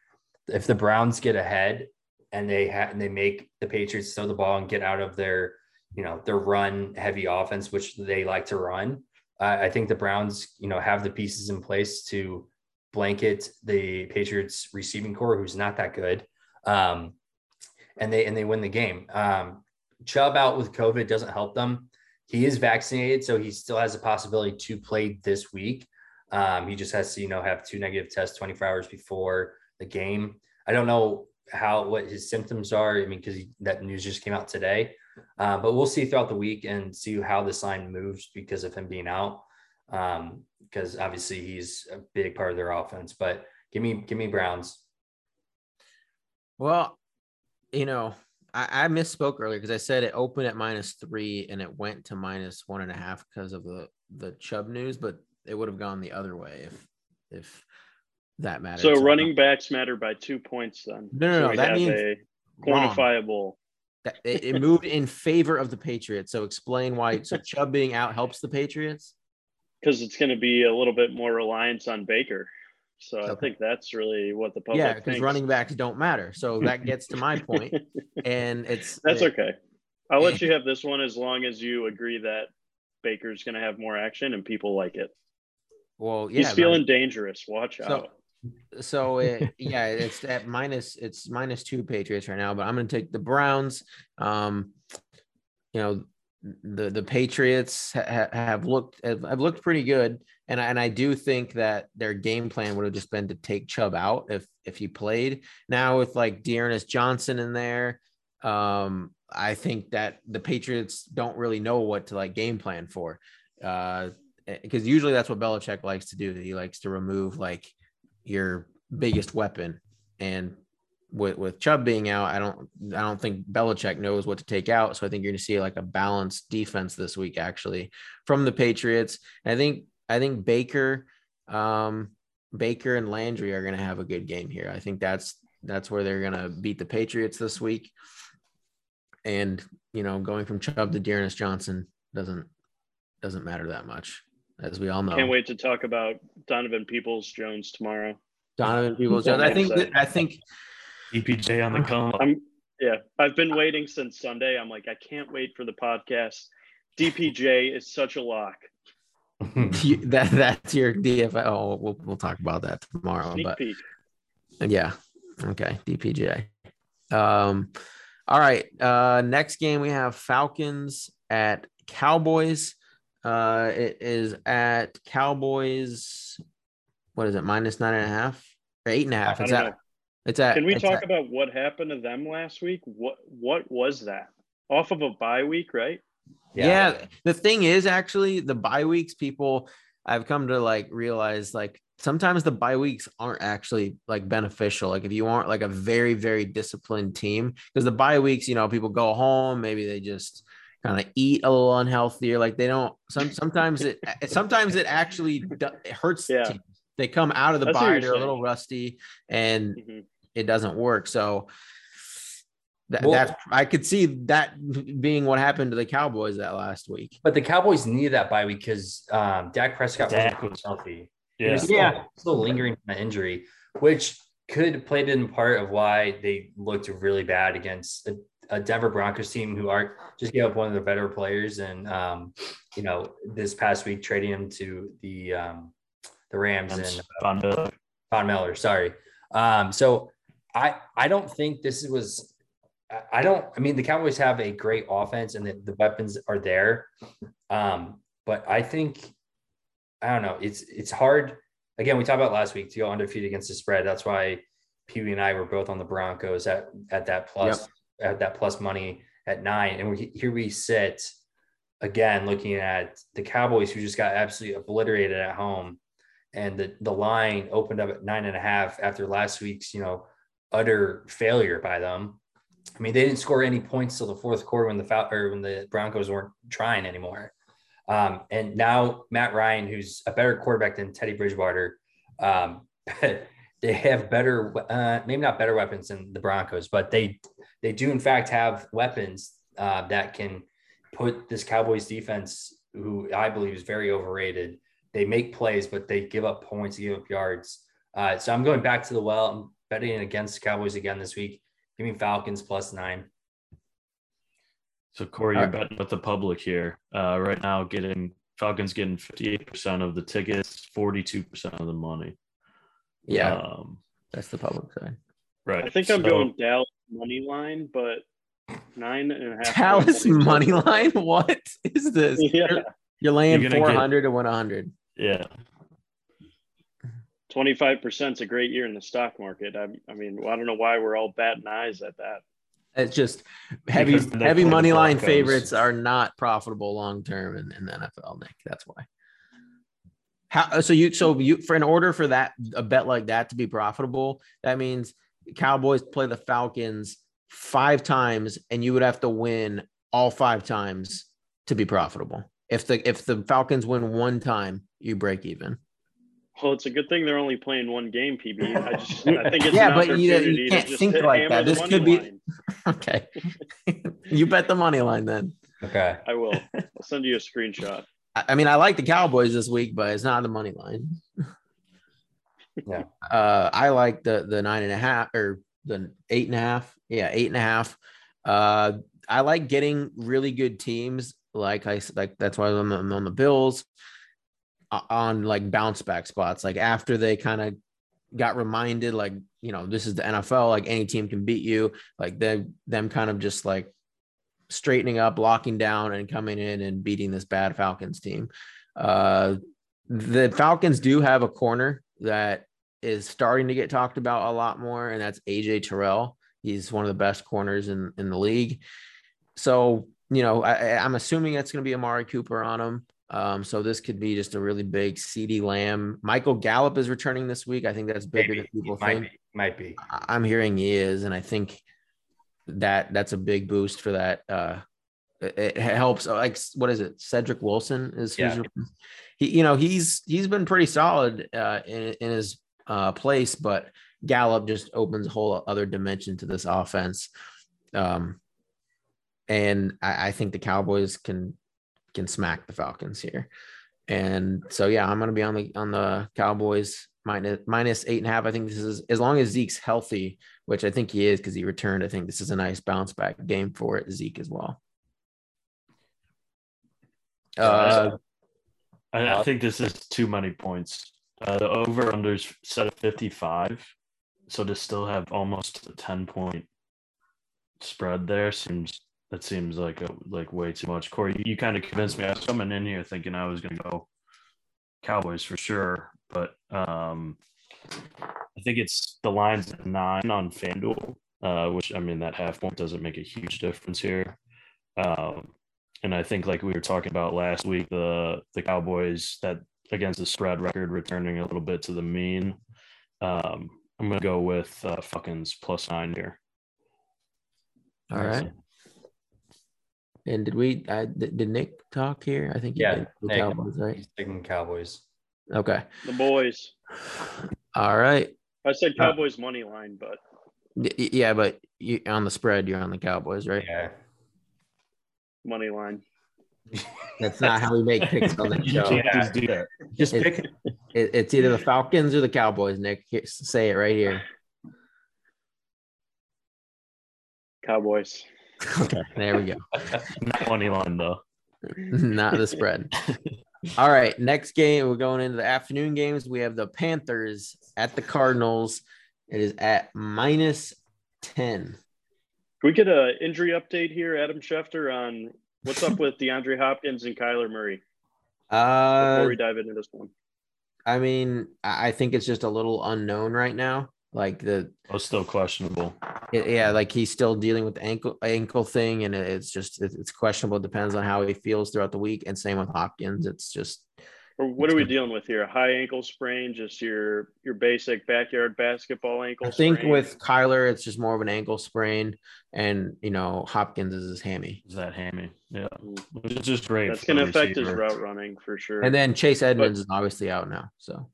if the Browns get ahead and they have and they make the Patriots throw the ball and get out of their you know their run heavy offense, which they like to run, uh, I think the Browns you know have the pieces in place to blanket the Patriots receiving corps, who's not that good. Um, and they and they win the game. Um, Chubb out with COVID doesn't help them. He is vaccinated, so he still has a possibility to play this week. Um, he just has to, you know, have two negative tests 24 hours before the game. I don't know how what his symptoms are. I mean, because that news just came out today, uh, but we'll see throughout the week and see how this line moves because of him being out. Because um, obviously he's a big part of their offense. But give me give me Browns. Well, you know, I, I misspoke earlier because I said it opened at minus three and it went to minus one and a half because of the the Chubb news, but it would have gone the other way if if that matters. So, running backs matter by two points then. No, no, so no. That means a quantifiable. That, it, it moved in favor of the Patriots. So explain why. So Chubb being out helps the Patriots. Because it's going to be a little bit more reliance on Baker. So okay. I think that's really what the public. Yeah, because running backs don't matter. So that gets to my point, and it's that's it, okay. I'll let you have this one as long as you agree that Baker's going to have more action and people like it. Well, yeah, he's feeling dangerous. Watch so, out. So it, yeah, it's at minus it's minus two Patriots right now, but I'm going to take the Browns. Um, you know, the the Patriots ha- have looked have looked pretty good, and I, and I do think that their game plan would have just been to take Chubb out if if he played. Now with like D'Ernest Johnson in there, um, I think that the Patriots don't really know what to like game plan for, because uh, usually that's what Belichick likes to do. He likes to remove like your biggest weapon, and with with Chubb being out, I don't I don't think Belichick knows what to take out. So I think you're going to see like a balanced defense this week actually from the Patriots. And I think I think Baker, um, Baker and Landry are going to have a good game here. I think that's that's where they're going to beat the Patriots this week. And you know, going from Chubb to D'Ernest Johnson doesn't doesn't matter that much, as we all know. Can't wait to talk about Donovan Peoples Jones tomorrow. Donovan Peoples Jones. I think that, I think DPJ on the come. I'm, yeah, I've been waiting since Sunday. I'm like, I can't wait for the podcast. DPJ is such a lock. that that's your DFL. Oh, we'll we'll talk about that tomorrow. Sneak but peek. yeah, okay, DPJ. Um, all right. Uh, next game we have Falcons at Cowboys. Uh, it is at Cowboys. What is it? Minus nine and a half or eight and a half? It's at. Know. It's at. Can we talk at, about what happened to them last week? What What was that? Off of a bye week, right? Yeah. yeah. The thing is, actually, the bye weeks, people, I've come to like realize like sometimes the bye weeks aren't actually like beneficial. Like if you aren't like a very, very disciplined team, because the bye weeks, you know, people go home, maybe they just kind of eat a little unhealthier. Like they don't, some, sometimes it, sometimes it actually it hurts yeah. teams. they come out of the That's what bye, they're a little rusty, and Mhm. it doesn't work. So that, Well- that's I could see that being what happened to the Cowboys that last week. But the Cowboys needed that bye week because um, Dak Prescott Dak wasn't was- healthy. He Yeah. was still, Yeah. still lingering from the injury, which could have played in part of why they looked really bad against a, a Denver Broncos team who are just gave up one of their better players, and um, you know this past week trading him to the um, the Rams and Von Miller. Von Miller. Sorry. Um, so I I don't think this was. I- I don't. I mean, the Cowboys have a great offense, and the, the weapons are there. Um, but I think I don't know. It's it's hard. Again, we talked about last week to go undefeated against the spread. That's why Pee Wee and I were both on the Broncos at at that plus at that plus money at nine, and we here we sit again looking at the Cowboys who just got absolutely obliterated at home and the, the line opened up at nine and a half after last week's, you know, utter failure by them. I mean, they didn't score any points till the fourth quarter when the Fal- or when the Broncos weren't trying anymore. Um, and now Matt Ryan, who's a better quarterback than Teddy Bridgewater, um, they have better, uh, maybe not better weapons than the Broncos, but they they do in fact have weapons uh, that can put this Cowboys defense, who I believe is very overrated, they make plays, but they give up points, give up yards. Uh, so I'm going back to the well. I'm betting against the Cowboys again this week. Give me Falcons plus nine. So Corey, you're betting with the public here. Uh, right now, getting Falcons getting 58% of the tickets, 42% of the money. Yeah, Um, that's the public side. right. I think I'm So- going Dallas money line, but nine and a half. Dallas money line. What is this? Yeah, You're, you're laying You're gonna get- 400 to win 100. Yeah. twenty five percent is a great year in the stock market. I, I mean, I don't know why we're all batting eyes at that. It's just heavy heavy money line Broncos. favorites are not profitable long term in, in the NFL, Nick. That's why. How so you so you for in order for that a bet like that to be profitable, that means Cowboys play the Falcons five times and you would have to win all five times to be profitable. If the if the Falcons win one time, you break even. Well, it's a good thing they're only playing one game, PB. I just I think it's Yeah, an but you- you can't think like that. This could be- line. Okay. you bet the money line then. Okay. I will. I'll send you a screenshot. I I mean, I like the Cowboys this week, but it's not the money line. Yeah. Uh, I like the the nine and a half or the eight and a half. Yeah, eight and a half. Uh, I like getting really good teams. Like I like that's why I'm, on the Bills on like bounce back spots. Like after they kind of got reminded, like you know, this is the NFL. Like any team can beat you. Like them them kind of just like straightening up, locking down, and coming in and beating this bad Falcons team. Uh, the Falcons do have a corner that is starting to get talked about a lot more, and that's AJ Terrell. He's one of the best corners in, in the league. So, you know, I, I'm assuming it's going to be Amari Cooper on him. Um, so this could be just a really big CeeDee Lamb. Michael Gallup is returning this week. I think that's bigger Maybe. than people Might think. be. Might be. I'm hearing he is, and I think that that's a big boost for that. Uh, it, it helps. Like, what is it? Cedric Wilson is who's Yeah. He. You know, he's he's been pretty solid uh, in in his uh, place, but Gallup just opens a whole other dimension to this offense. Um, and I, I think the Cowboys can can smack the Falcons here. And so yeah, I'm gonna be on the on the Cowboys minus minus eight and a half. I think this is as long as Zeke's healthy, which I think he is because he returned. I think this is a nice bounce back game for Zeke as well. Uh, I, I think this is too many points. Uh, the over unders set at 55. So to still have almost a 10 point spread there seems that seems like a, like way too much. Corey, you kind of convinced me. I was coming in here thinking I was going to go Cowboys for sure, but um, I think it's the lines at nine on FanDuel, uh, which I mean that half point doesn't make a huge difference here. Um, and I think like we were talking about last week, the the Cowboys that against the spread record returning a little bit to the mean. Um, I'm gonna go with uh, Falcons plus nine here. all right. And did we? Uh, did, did Nick talk here? I think he Yeah. The Nick. Cowboys, right? He's taking Cowboys. Okay. The boys. All right. I said Cowboys money line, but Yeah, but you, on the spread, you're on the Cowboys, right? Yeah. Money line. That's not how we make picks on the show. can't just do that. Just It- pick. It, it's either the Falcons or the Cowboys, Nick. Say it right here. Cowboys. Okay, there we go. Not money line though. not the spread. All right, next game. We're going into the afternoon games. We have the Panthers at the Cardinals. It is at minus 10. Can we get an injury update here, Adam Schefter, on what's up with DeAndre Hopkins and Kyler Murray before Uh, we dive into this one? I mean, I I think it's just a little unknown right now. Like the, Oh, still questionable. it- yeah, like he's still dealing with the ankle ankle thing, and it's just it's it's questionable. It depends on how he feels throughout the week. And same with Hopkins. It's just Or what are we dealing with here? A high ankle sprain, just your your basic backyard basketball ankle I think sprain? with Kyler, it's just more of an ankle sprain, and you know Hopkins is his hammy. Is that hammy? Yeah, Mm. which is just great. that's going to a affect his route running for sure. And then Chase Edmonds is obviously out now. So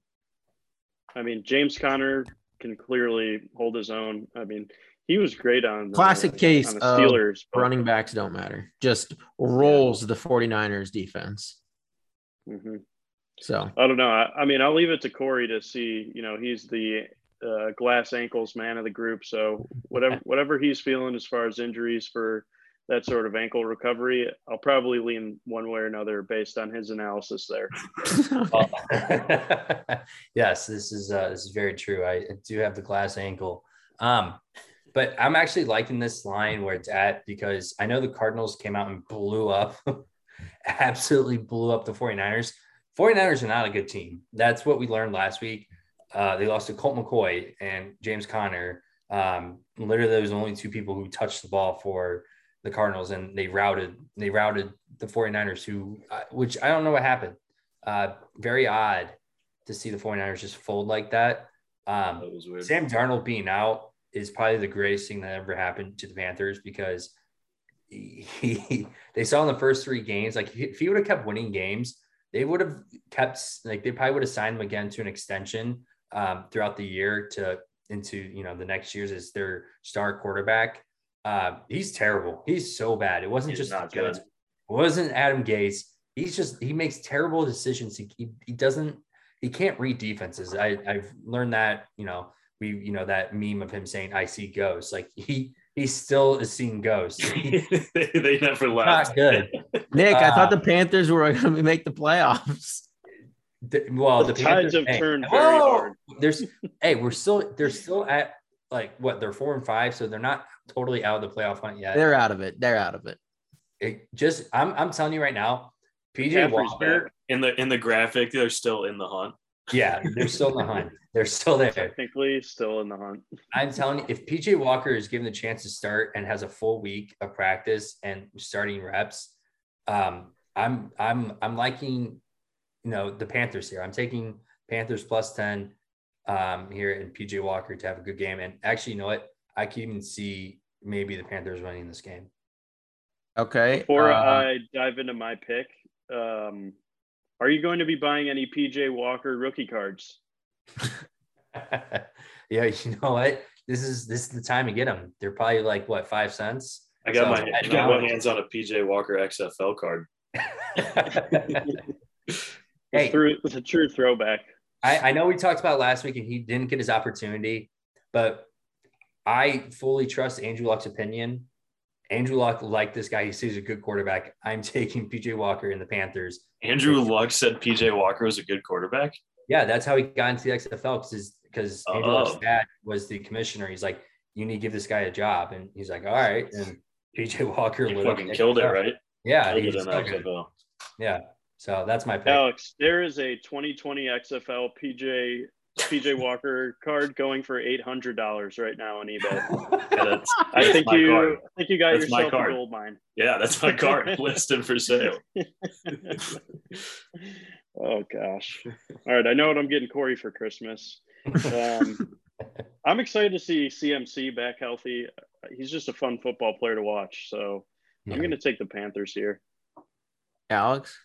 I mean, James Conner can clearly hold his own. I mean, he was great on the, Classic case on the of Steelers. but- running backs don't matter. Just rolls the 49ers defense. Mhm. So I don't know. I, I mean, I'll leave it to Corey to see. You know, he's the uh, glass ankles man of the group. So whatever whatever he's feeling as far as injuries for that sort of ankle recovery, I'll probably lean one way or another based on his analysis there. Well, yes, this is uh, this is very true. I do have the glass ankle, um, but I'm actually liking this line where it's at because I know the Cardinals came out and blew up, absolutely blew up the 49ers. 49ers are not a good team. That's what we learned last week. Uh, they lost to Colt McCoy and James Conner. Um, literally, there was only two people who touched the ball for the Cardinals, and they routed they routed the 49ers, who uh, which I don't know what happened. Uh, very odd to see the 49ers just fold like that. Um, That. Sam Darnold being out is probably the greatest thing that ever happened to the Panthers because he, he they saw in the first three games, like if he would have kept winning games, they would have kept like they probably would have signed him again to an extension um, throughout the year to into you know the next years as their star quarterback. Uh, he's terrible. He's so bad. It wasn't He's just good. it wasn't Adam Gase. He's just he makes terrible decisions. He, he he doesn't he can't read defenses. I I've learned that you know we you know that meme of him saying I see ghosts. Like he he still is seeing ghosts. They, they never left. not good. Nick, I Uh, thought the Panthers were going to make the playoffs. The- well, The the, tides Panthers- have hey, turned very whoa! hard. There's hey, we're still they're still at like what they're four and five, so they're not totally out of the playoff hunt yet. They're out of it. They're out of it. It just I'm I'm telling you right now, PJ Walker. In the in the graphic, they're still in the hunt. yeah, they're still in the hunt. They're still there. Technically, still in the hunt. I'm telling you, if PJ Walker is given the chance to start and has a full week of practice and starting reps, um, I'm I'm I'm liking, you know, the Panthers here. I'm taking Panthers plus ten um, here and PJ Walker to have a good game. And actually, you know what? I can even see maybe the Panthers winning this game. Okay. Before uh, I dive into my pick, um, are you going to be buying any PJ Walker rookie cards? yeah, you know what? This is this is the time to get them. They're probably like what five cents. I got So, my I I got my hands on a PJ Walker XFL card. hey, Through, it's a true throwback. I, I know we talked about last week and he didn't get his opportunity, but I fully trust Andrew Luck's opinion. Andrew Luck liked this guy. He sees a good quarterback. I'm taking PJ Walker in the Panthers. Andrew Luck said PJ Walker was a good quarterback. Yeah, that's how he got into the XFL because because Andrew Luck's Oh. dad was the commissioner. He's like, you need to give this guy a job, and he's like, all right. And PJ Walker He fucking killed it, right? Yeah, Killed he's it in so good. Yeah. So that's my pick. Alex, there is a 2020 XFL PJ PJ Walker card going for eight hundred dollars right now on eBay. Yeah, that's, I that's think you, card. I think you got That's yourself a card. gold mine. Yeah, that's my card listed for sale. oh gosh! All right, I know what I'm getting Corey for Christmas. Um, I'm excited to see CMC back healthy. He's just a fun football player to watch. So Yeah. I'm going to take the Panthers here. Alex.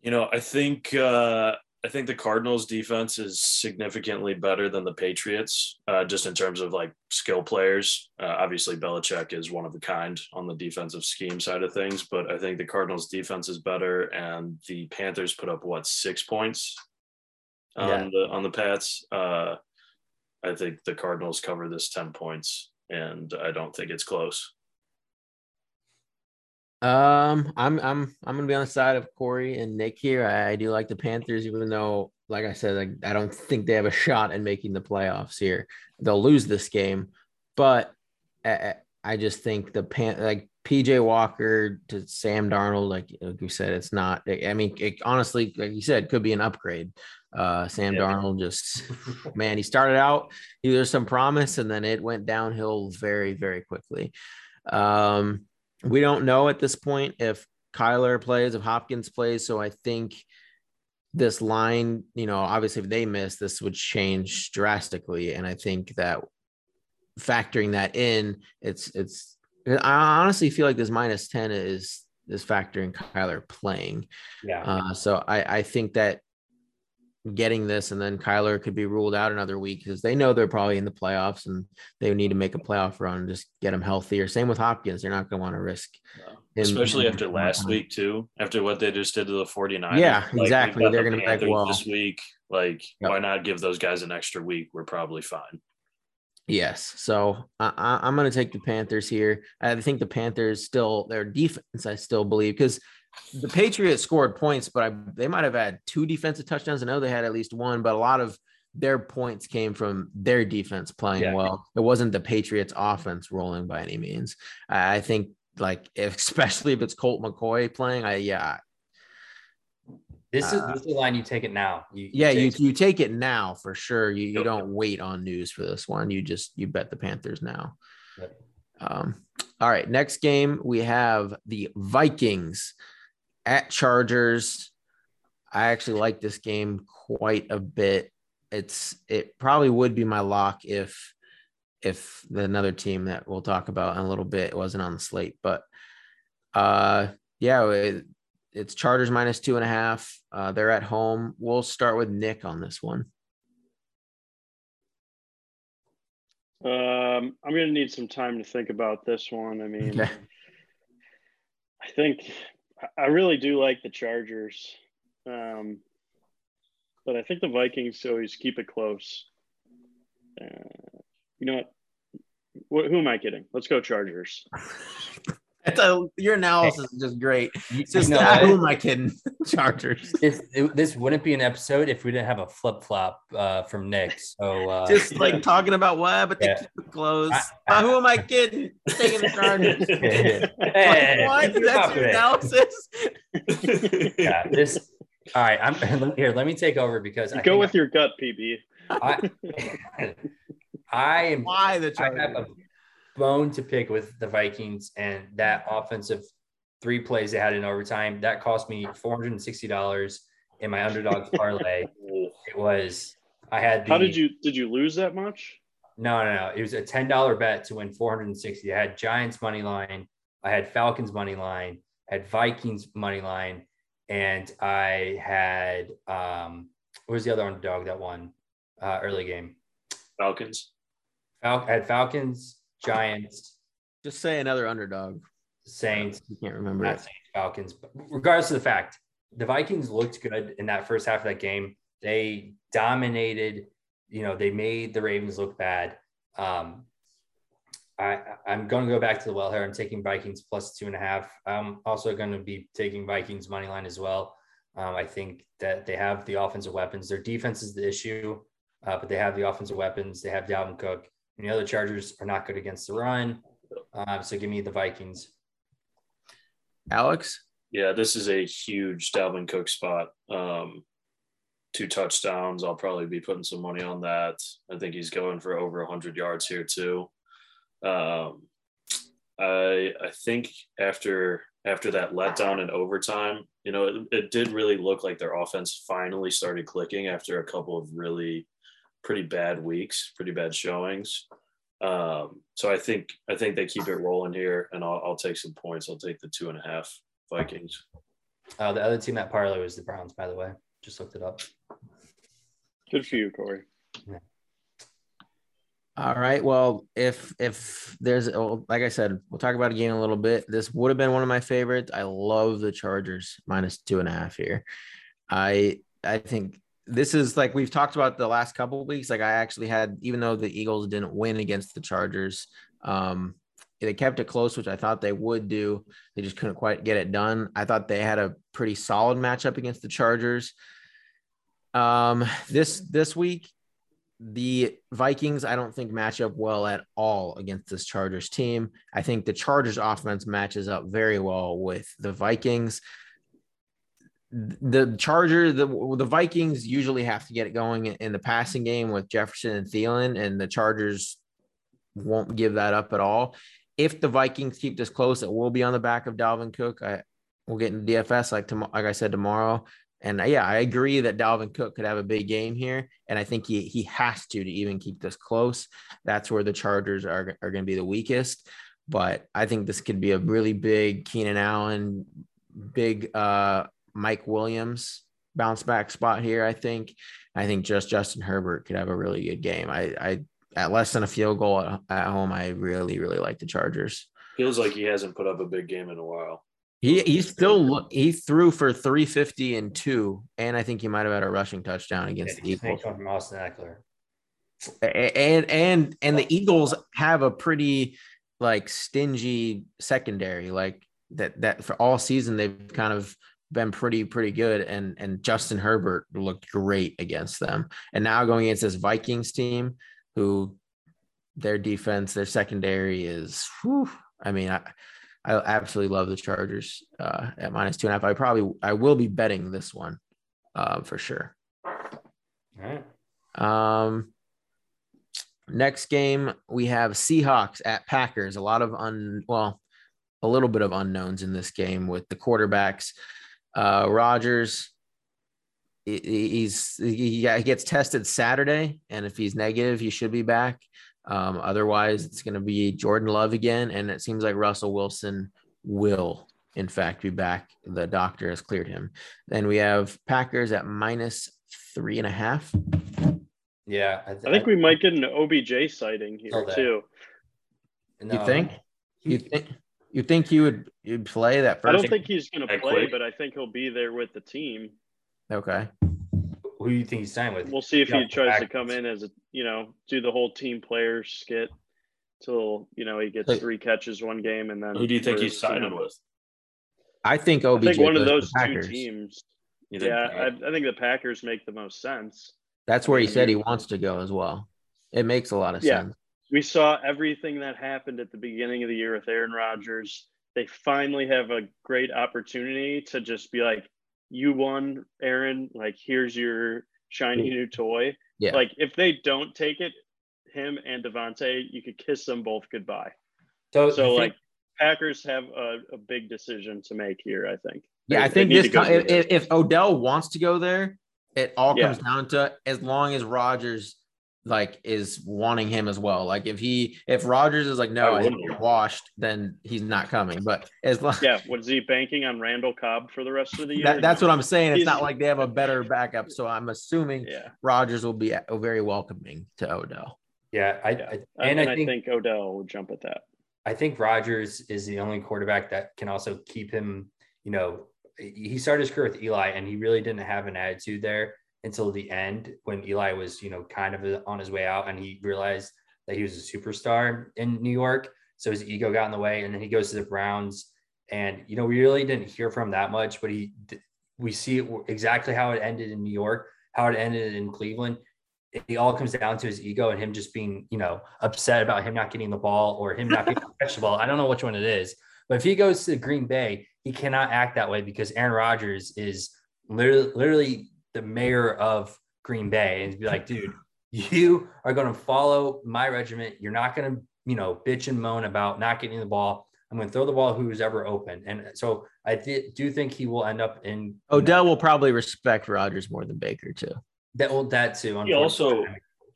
You know, I think uh, I think the Cardinals defense is significantly better than the Patriots, uh, just in terms of like skill players. Uh, obviously, Belichick is one of a kind on the defensive scheme side of things, but I think the Cardinals defense is better, and the Panthers put up what six points on Yeah. the on the Pats. Uh, I think the Cardinals cover this ten points, and I don't think it's close. Um, I'm I'm I'm gonna be on the side of Corey and Nick here. I, I do like the Panthers, even though, like I said, like, I don't think they have a shot in making the playoffs here. They'll lose this game, but I, I just think the pan like PJ Walker to Sam Darnold, like, like you said, it's not. I mean, it, honestly, like you said, could be an upgrade. Uh, Sam Yeah. Darnold just man, he started out, he was some promise, and then it went downhill very, very quickly. Um, we don't know at this point if Kyler plays, if Hopkins plays. So I think this line, you know, obviously if they miss, this would change drastically. And I think that factoring that in, it's it's I honestly feel like this minus 10 is is factoring Kyler playing. Yeah. Uh, so I, I think that getting this and then Kyler could be ruled out another week because they know they're probably in the playoffs and they need to make a playoff run and just get them healthier. Same with Hopkins. They're not going to want to risk. him- Especially him after last week too, after what they just did to the 49ers. Yeah, Like, exactly. They're the gonna be like, well- this week. Like, Yep. why not give those guys an extra week? We're probably fine. Yes. So I, I, I'm going to take the Panthers here. I think the Panthers still, their defense, I still believe, because the Patriots scored points, but I, they might have had two defensive touchdowns. I know they had at least one, but a lot of their points came from their defense playing Yeah. well. It wasn't the Patriots offense rolling by any means. I, I think like, if, especially if it's Colt McCoy playing, I, yeah, This is Uh, this is the line you take it now. You, yeah, you, take- you take it now for sure. You, you don't wait on news for this one. You just, you bet the Panthers now. Yep. Um, all right, next game we have the Vikings at Chargers. I actually like this game quite a bit. It's it probably would be my lock if if another team that we'll talk about in a little bit wasn't on the slate. But uh yeah, it, it's Chargers minus two and a half. Uh, they're at home. We'll start with Nick on this one. Um, I'm going to need some time to think about this one. I mean, Okay. I think I really do like the Chargers, um, but I think the Vikings always keep it close. Uh, you know what? what? Who am I kidding? Let's go Chargers. That's a, your analysis is just great. It's just you know who am I kidding? Chargers. this it- this wouldn't be an episode if we didn't have a flip flop uh, from Nick. So uh, Just like talking about what, but they Yeah. keep it close. I- Ah, who am I kidding? Taking the Chargers. Hey, what? you're That's your analysis? yeah, this. All right, I'm here. Let me take over because I Go think with your gut, PB. I, I am Why the I have Chargers? Bone to pick with the Vikings and that offensive three plays they had in overtime. That cost me four hundred and sixty dollars in my underdogs parlay. It was I had the, How did you did you lose that much? no no no it was a ten dollar bet to win four hundred and sixty. I had Giants money line, I had Falcons money line, I had Vikings money line, and I had um what was the other underdog that won uh, early game? Falcons. Fal- I had Falcons, Giants, Just say another underdog. Saints, You can't remember not it. Saints, Falcons. But regardless of the fact, the Vikings looked good in that first half of that game. They dominated. You know, they made the Ravens look bad. Um, I, I'm going to go back to the well here. I'm taking Vikings plus two and a half. I'm also going to be taking Vikings money line as well. Um, I think that they have the offensive weapons. Their defense is the issue, uh, but they have the offensive weapons. They have Dalvin Cook. And the other Chargers are not good against the run. Um, so give me the Vikings. Alex? Yeah, this is a huge Dalvin Cook spot. Um, two touchdowns. I'll probably be putting some money on that. I think he's going for over 100 yards here too. Um, I I think after after that letdown in overtime, you know, it, it did really look like their offense finally started clicking after a couple of really pretty bad weeks, pretty bad showings. Um, so I think I think they keep it rolling here, and I'll, I'll take some points. I'll take the two and a half Vikings. Uh, the other team that parlay was the Browns, by the way. Just looked it up. Good for you, Corey. All right. Well, if if there's like I said, we'll talk about a game in a little bit. This would have been one of my favorites. I love the Chargers minus two and a half here. I I think this is like we've talked about the last couple weeks. Like I actually had, even though the Eagles didn't win against the Chargers, um, they kept it close, which I thought they would do. They just couldn't quite get it done. I thought they had a pretty solid matchup against the Chargers. Um, this this week, the Vikings, I don't think match up well at all against this Chargers team. I think the Chargers offense matches up very well with the Vikings. The Charger, the the Vikings usually have to get it going in the passing game with Jefferson and Thielen, and the Chargers won't give that up at all. If the Vikings keep this close, it will be on the back of Dalvin Cook. I we'll get in DFS like tomorrow, like I said tomorrow. And uh, yeah, I agree that Dalvin Cook could have a big game here, and I think he he has to to even keep this close. That's where the Chargers are are going to be the weakest. But I think this could be a really big Keenan Allen, big uh, Mike Williams bounce back spot here. I think. I think just Justin Herbert could have a really good game. I I at less than a field goal at, at home, I really really like the Chargers. Feels like he hasn't put up a big game in a while. He he still look, he threw for 350 and two, and I think he might have had a rushing touchdown against Yeah, the he's Eagles. from Austin Ekeler. And and and the Eagles have a pretty like stingy secondary, like that that for all season they've kind of been pretty pretty good, and and Justin Herbert looked great against them, and now going against this Vikings team, who their defense, their secondary is, whew, I mean, I. I absolutely love the Chargers uh, at minus two and a half. I probably I will be betting this one uh, for sure. All right. Um, next game we have Seahawks at Packers. A lot of un well, a little bit of unknowns in this game with the quarterbacks. Uh, Rodgers, he- he's he he gets tested Saturday, and if he's negative, he should be back. Um, otherwise, it's going to be Jordan Love again, and it seems like Russell Wilson will, in fact, be back. The doctor has cleared him. Then we have Packers at minus three and a half. Yeah, I think we might get an OBJ sighting here that. too. No, You think? You think? You think he would you'd play that first? I don't think he's going to play, quick? but I think he'll be there with the team. Okay. Who do you think he's signed with? We'll see if Yeah, he tries to come in as a you know do the whole team player skit till you know he gets Hey. three catches one game and then Who do you think he's signing know, with? I think I OBJ. think one of goes to those two Packers. teams. Yeah, I, I think the Packers make the most sense. That's where he said he wants to go as well. It makes a lot of Yeah. sense. We saw everything that happened at the beginning of the year with Aaron Rodgers. They finally have a great opportunity to just be like, "You won, Aaron. Like, here's your shiny new toy." Yeah. Like, if they don't take it, him and Davante, you could kiss them both goodbye. so, So, think- like, Packers have a, a big decision to make here. I think. Yeah, They- I think this if, if Odell wants to go there, it all Yeah. comes down to as long as Rodgers like is wanting him as well. Like if he if Rodgers is like no, I I wouldn't. get washed, then he's not coming. But as long Yeah, was he banking on Randall Cobb for the rest of the year? that, that's what I'm saying. It's not like they have a better backup. So I'm assuming Yeah, Rodgers will be uh, very welcoming to Odell. yeah, I, yeah. I and, I, think, think Odell will jump at that. I think Rodgers is the only quarterback that can also keep him. You know, he started his career with Eli, and he really didn't have an attitude there until the end when Eli was, you know, kind of uh, on his way out, and he realized that he was a superstar in New York. So his ego got in the way, and then he goes to the Browns, and you know, we really didn't hear from him that much, but he, we see exactly how it ended in New York, how it ended in Cleveland. It all comes down to his ego and him just being, you know, upset about him not getting the ball or him not getting the ball. I don't know which one it is, but if he goes to Green Bay, he cannot act that way because Aaron Rodgers is literally, literally the mayor of Green Bay and be like, dude, you are going to follow my regiment. You're not going to, you know, bitch and moan about not getting the ball. I'm going to throw the ball who's ever open. And so I th- do think he will end up in Odell will probably respect Rodgers more than Baker too. that. Well, that too. He also.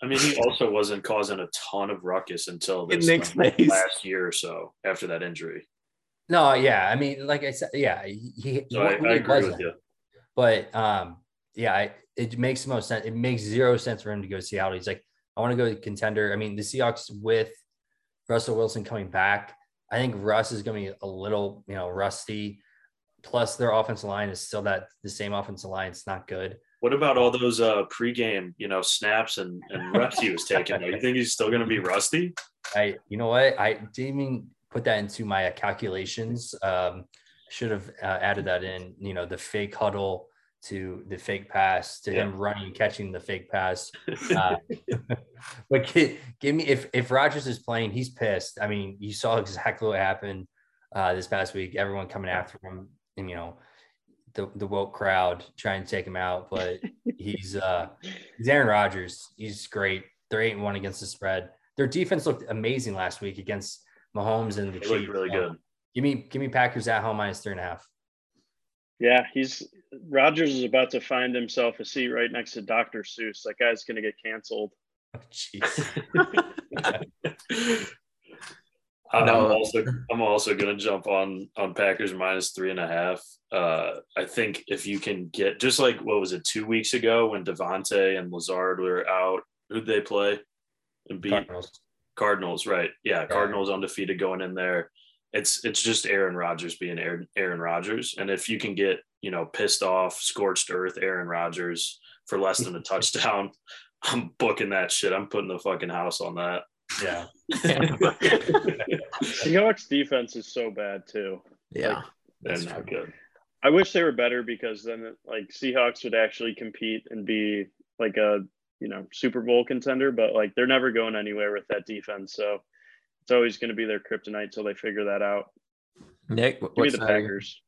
I mean, he also wasn't causing a ton of ruckus until this Nick's like, last year or so after that injury. no, yeah. I mean, like I said, yeah, he, he I, he I agree wasn't. with you. but um yeah I, it makes the most sense. It makes zero sense for him to go to Seattle. He's like, I want to go to contender. I mean, the Seahawks with Russell Wilson coming back, I think Russ is going to be a little, you know, rusty. Plus, their offensive line is still that the same offensive line. It's not good. What about all those uh pregame, you know, snaps and, and reps he was taking? Do you think he's still gonna be rusty? I, you know what? I didn't even put that into my calculations. Um, should have uh, added that in. You know, the fake huddle to the fake pass to yeah. him running, catching the fake pass. Uh, but give, give, me if if Rodgers is playing, he's pissed. I mean, you saw exactly what happened uh, this past week. Everyone coming after him, and you know, the the woke crowd trying to take him out. But he's uh he's Aaron Rodgers. He's great. They're eight and one against the spread. Their defense looked amazing last week against Mahomes and the they Chiefs. Really good. Give me give me Packers at home minus three and a half. Yeah, he's Rodgers is about to find himself a seat right next to Dr. Seuss. That guy's gonna get canceled. Oh, jeez. I'm also I'm also gonna jump on on Packers minus three and a half. Uh, I think if you can get just like what was it two weeks ago when Davante and Lazard were out, who'd they play and beat Cardinals? Cardinals, right? Yeah, yeah, Cardinals undefeated going in there. It's it's just Aaron Rodgers being Aaron Aaron Rodgers, and if you can get you know pissed off, scorched earth Aaron Rodgers for less than a touchdown, I'm booking that shit. I'm putting the fucking house on that. Yeah. Seahawks defense is so bad too. Yeah. Like, that's not good. I wish they were better because then like Seahawks would actually compete and be like a you know Super Bowl contender, but like they're never going anywhere with that defense. So it's always going to be their kryptonite till they figure that out. Nick, give me the Packers.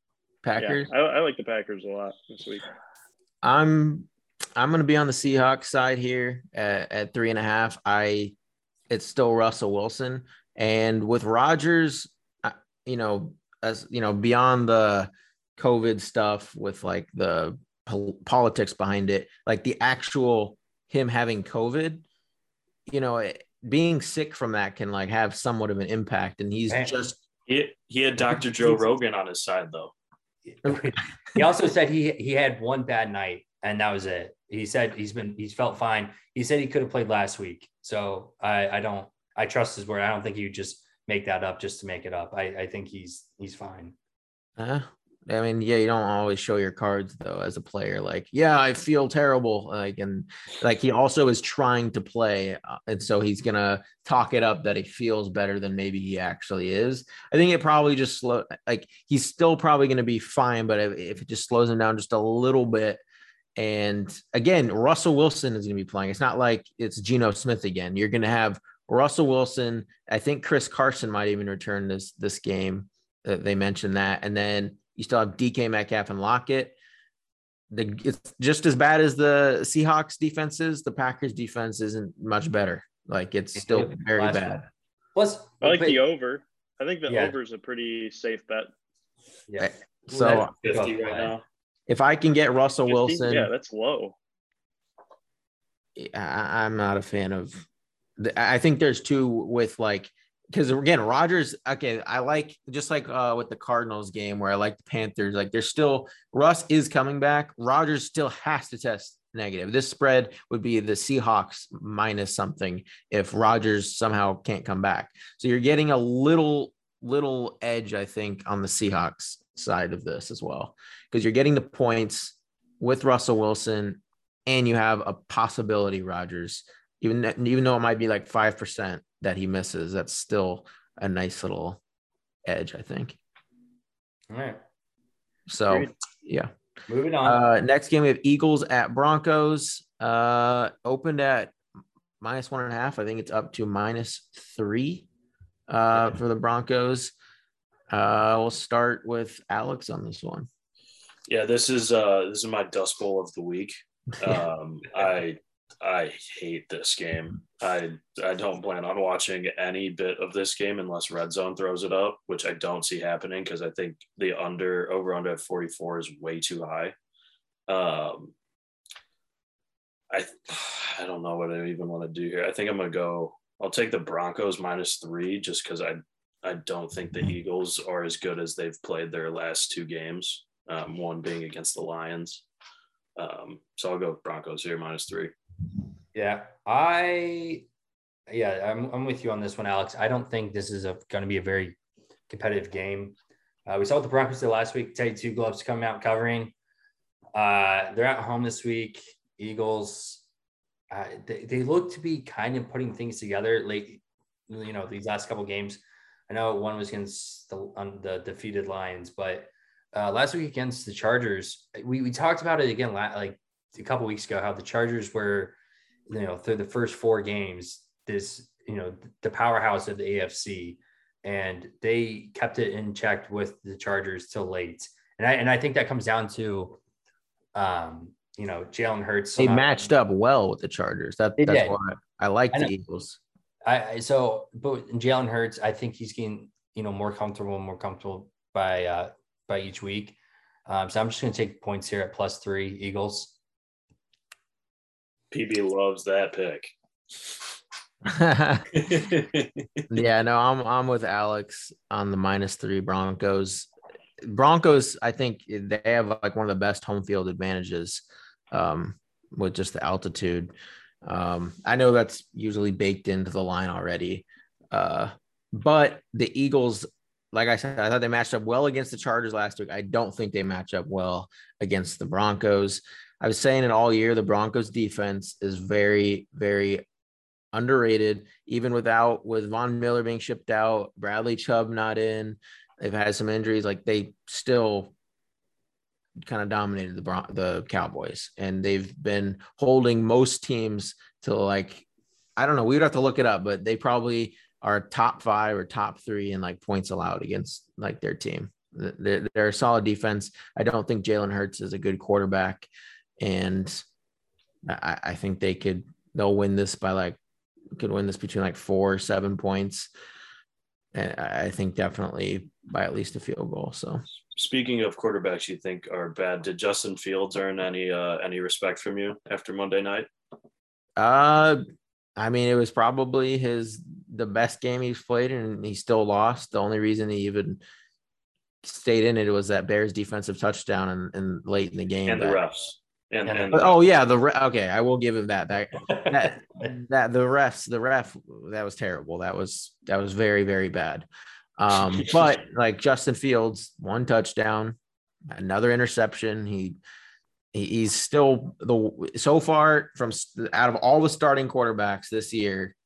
Packers. Yeah, I, I like the Packers a lot this week. I'm I'm going to be on the Seahawks side here at, at three and a half. I it's still Russell Wilson. And with Rodgers, you know, as you know, beyond the COVID stuff with like the po- politics behind it, like the actual him having COVID, you know, being sick from that can like have somewhat of an impact. And he's just he, he had Dr. Joe Rogan on his side though. he also said he he had one bad night and that was it. He said he's been he's felt fine. He said he could have played last week. So I I don't I trust his word. I don't think he would just make that up just to make it up. I I think he's he's fine. Uh, I mean, yeah, you don't always show your cards though as a player. Like, yeah, I feel terrible. Like, and like he also is trying to play, uh, and so he's gonna talk it up that he feels better than maybe he actually is. I think it probably just slow. Like, he's still probably gonna be fine, but if, if it just slows him down just a little bit, and again, Russell Wilson is to be playing. It's not like it's Geno Smith again. You're to have Russell Wilson. I think Chris Carson might even return this this game. Uh, they mentioned that, and then you still have DK Metcalf and Lockett. The, it's just as bad as the Seahawks defenses. The Packers defense isn't much better. Like it's still very bad. Plus, I like the over. I think the yeah. over is a pretty safe bet. Yeah. So right now. If I can get Russell 50? Wilson, yeah, that's low. I, I'm not a fan of. I think there's two with like because again, Rodgers. Okay, I like just like uh, with the Cardinals game where I like the Panthers. Like there's still Russ is coming back. Rodgers still has to test negative. This spread would be the Seahawks minus something if Rodgers somehow can't come back. So you're getting a little little edge, I think, on the Seahawks side of this as well because you're getting the points with Russell Wilson and you have a possibility Rodgers even even though it might be like 5% that he misses that's still a nice little edge I think. All right. So, Great. yeah. Moving on. Uh, next game we have Eagles at Broncos. Uh, opened at minus one and a half. I think it's up to minus three uh, for the Broncos. Uh, we'll start with Alex on this one. Yeah, this is uh this is my dust bowl of the week. Um, I I hate this game. I I don't plan on watching any bit of this game unless Red Zone throws it up, which I don't see happening because I think the under over under at 44 is way too high. Um, I I don't know what I even want to do here. I think I'm gonna go. I'll take the Broncos minus three just because I I don't think the Eagles are as good as they've played their last two games. Um, one being against the Lions. Um, so I'll go Broncos here minus three. Yeah, I yeah, I'm I'm with you on this one, Alex. I don't think this is going to be a very competitive game. Uh, we saw what the Broncos did last week. Teddy Two Gloves coming out covering. Uh, they're at home this week. Eagles, uh, they, they look to be kind of putting things together late, you know, these last couple games. I know one was against the, the defeated Lions, but uh, last week against the Chargers, we, we talked about it again, like a couple weeks ago, how the Chargers were, you know, through the first four games, this, you know, the powerhouse of the AFC, and they kept it in check with the Chargers till late. And I, and I think that comes down to, um, you know, Jalen Hurts. They matched up well with the Chargers. That, that's did. why I like the Eagles. I so, but Jalen Hurts, I think he's getting you know more comfortable, more comfortable by uh by each week. Um, so I'm just going to take points here at plus three Eagles. PB loves that pick. yeah, no, I'm I'm with Alex on the minus three Broncos. Broncos, I think they have like one of the best home field advantages um, with just the altitude. Um, I know that's usually baked into the line already, uh, but the Eagles, like I said, I thought they matched up well against the Chargers last week. I don't think they match up well against the Broncos. I was saying it all year. The Broncos defense is very, very underrated, even without with Von Miller being shipped out, Bradley Chubb not in. They've had some injuries. Like they still kind of dominated the Bron- the Cowboys, and they've been holding most teams to like I don't know. We would have to look it up, but they probably are top five or top three in like points allowed against like their team. They're, they're a solid defense. I don't think Jalen Hurts is a good quarterback, and I, I think they could they'll win this by like could win this between like four or seven points. And I think definitely by at least a field goal. So speaking of quarterbacks you think are bad, did Justin Fields earn any uh, any respect from you after Monday night? Uh, I mean, it was probably his the best game he's played, and he still lost. The only reason he even stayed in it was that Bears defensive touchdown and, and late in the game. And that, the refs. And, and oh yeah, the re- okay, I will give him that. That that that the refs, the ref, that was terrible. That was that was very very bad. Um, but like Justin Fields, one touchdown, another interception. He, he he's still the so far from out of all the starting quarterbacks this year,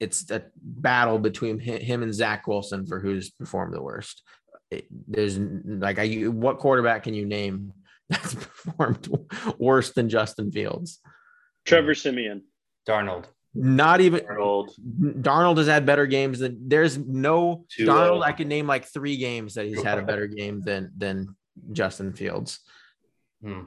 it's a battle between him and Zach Wilson for who's performed the worst. It, there's like I, what quarterback can you name that's performed worse than Justin Fields? Trevor Siemian. Darnold. Not even Darnold. Darnold has had better games than there's no Too Darnold. Low. I can name like three games that he's had a better game than than Justin Fields. Hmm.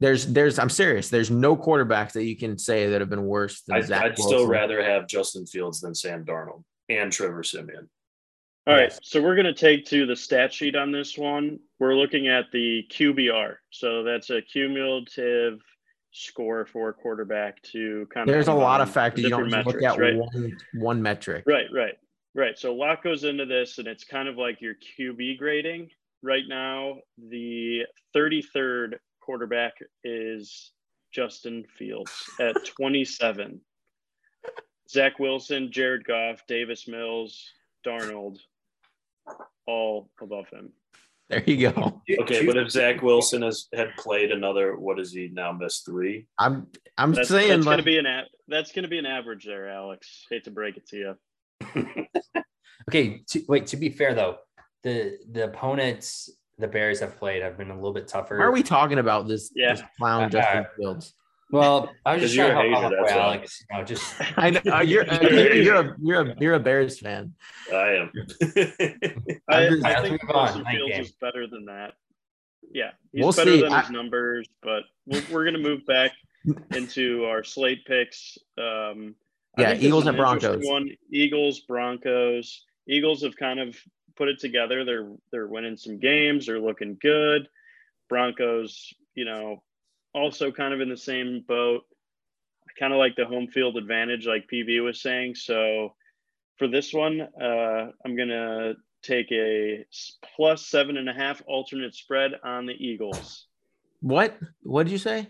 There's there's I'm serious. There's no quarterbacks that you can say that have been worse than I'd, Zach. I'd still rather have Justin Fields than Sam Darnold and Trevor Siemian. All right, so we're going to take to the stat sheet on this one. We're looking at the QBR. So that's a cumulative score for a quarterback to kind of. There's a lot of factors. You don't metrics, look at right? one one metric. Right, right, right. So a lot goes into this, and it's kind of like your QB grading. Right now, the 33rd quarterback is Justin Fields at 27. Zach Wilson, Jared Goff, Davis Mills, Darnold, all above him. There you go. Okay, but if Zach Wilson has had played another, what is he now? Missed three. I'm I'm that's, saying that's like, gonna be an that's gonna be an average there, Alex. Hate to break it to you. okay, to, wait. To be fair though, the the opponents the Bears have played have been a little bit tougher. Why are we talking about this? Yeah, this clown uh, Justin Fields. Well, I was just trying to help out Alex. You know, just I know uh, you're uh, you're, you're a you're a you're a Bears fan. I am. I, I think Justin Fields is better than that. Yeah, he's we'll better see. than I, his numbers, but we're, we're going to move back into our slate picks. Um, yeah, Eagles and Broncos. One Eagles, Broncos. Eagles have kind of put it together. They're they're winning some games. They're looking good. Broncos, you know, also kind of in the same boat. I kind of like the home field advantage, like PB was saying. So for this one, uh, I'm going to take a plus seven and a half alternate spread on the Eagles. What? What did you say?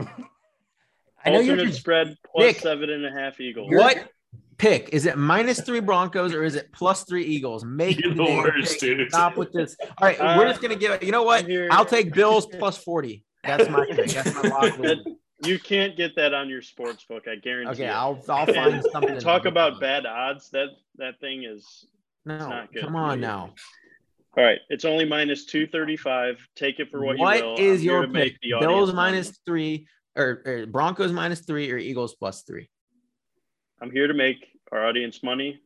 I know you're Alternate just spread plus Nick, seven and a half Eagles. What pick? Is it minus three Broncos or is it plus three Eagles? Make You're the damn worst, dude. Stop with this. All right, Uh, we're just gonna give it. You know what? I'll take Bills plus forty. That's my pick. That's my lock. That- You can't get that on your sports book. I guarantee. You. Okay, it. I'll I'll find And something. Talk about bad odds. That that thing is. No, not good come on now. All right, it's only minus two thirty five. Take it for what, What you will. What is your pick? Bills minus three or, or Broncos minus three or Eagles plus three? I'm here to make our audience money.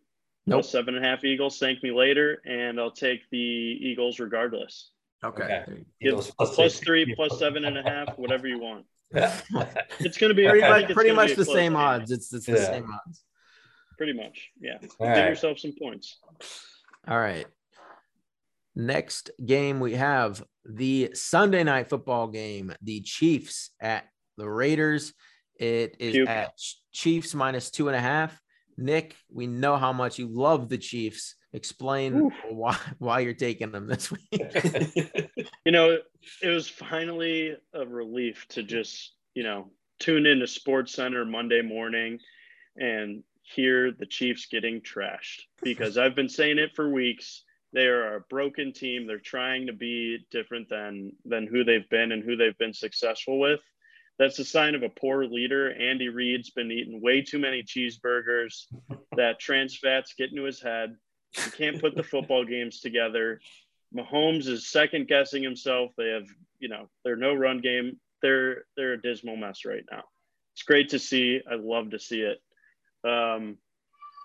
Nope. Seven and a half Eagles. Thank me later, and I'll take the Eagles regardless. Okay. Okay. Give plus three, plus seven and a half, whatever you want. It's going to be Pretty much, pretty much be the same game. odds. It's it's the same odds. Pretty much, yeah. All Give right. yourself some points. All right. Next game we have the Sunday night football game. The Chiefs at the Raiders. It is Puke. at Chiefs minus two and a half. Nick, we know how much you love the Chiefs. Explain Oof. why why you're taking them this week. You know, it was finally a relief to just, you know, tune into SportsCenter Monday morning and hear the Chiefs getting trashed because I've been saying it for weeks. They are a broken team. They're trying to be different than than who they've been and who they've been successful with. That's a sign of a poor leader. Andy Reid's been eating way too many cheeseburgers. That trans fat's getting to his head. He can't put the football games together. Mahomes is second guessing himself. They have, you know, they're no run game. They're they're a dismal mess right now. It's great to see. I love to see it. Um,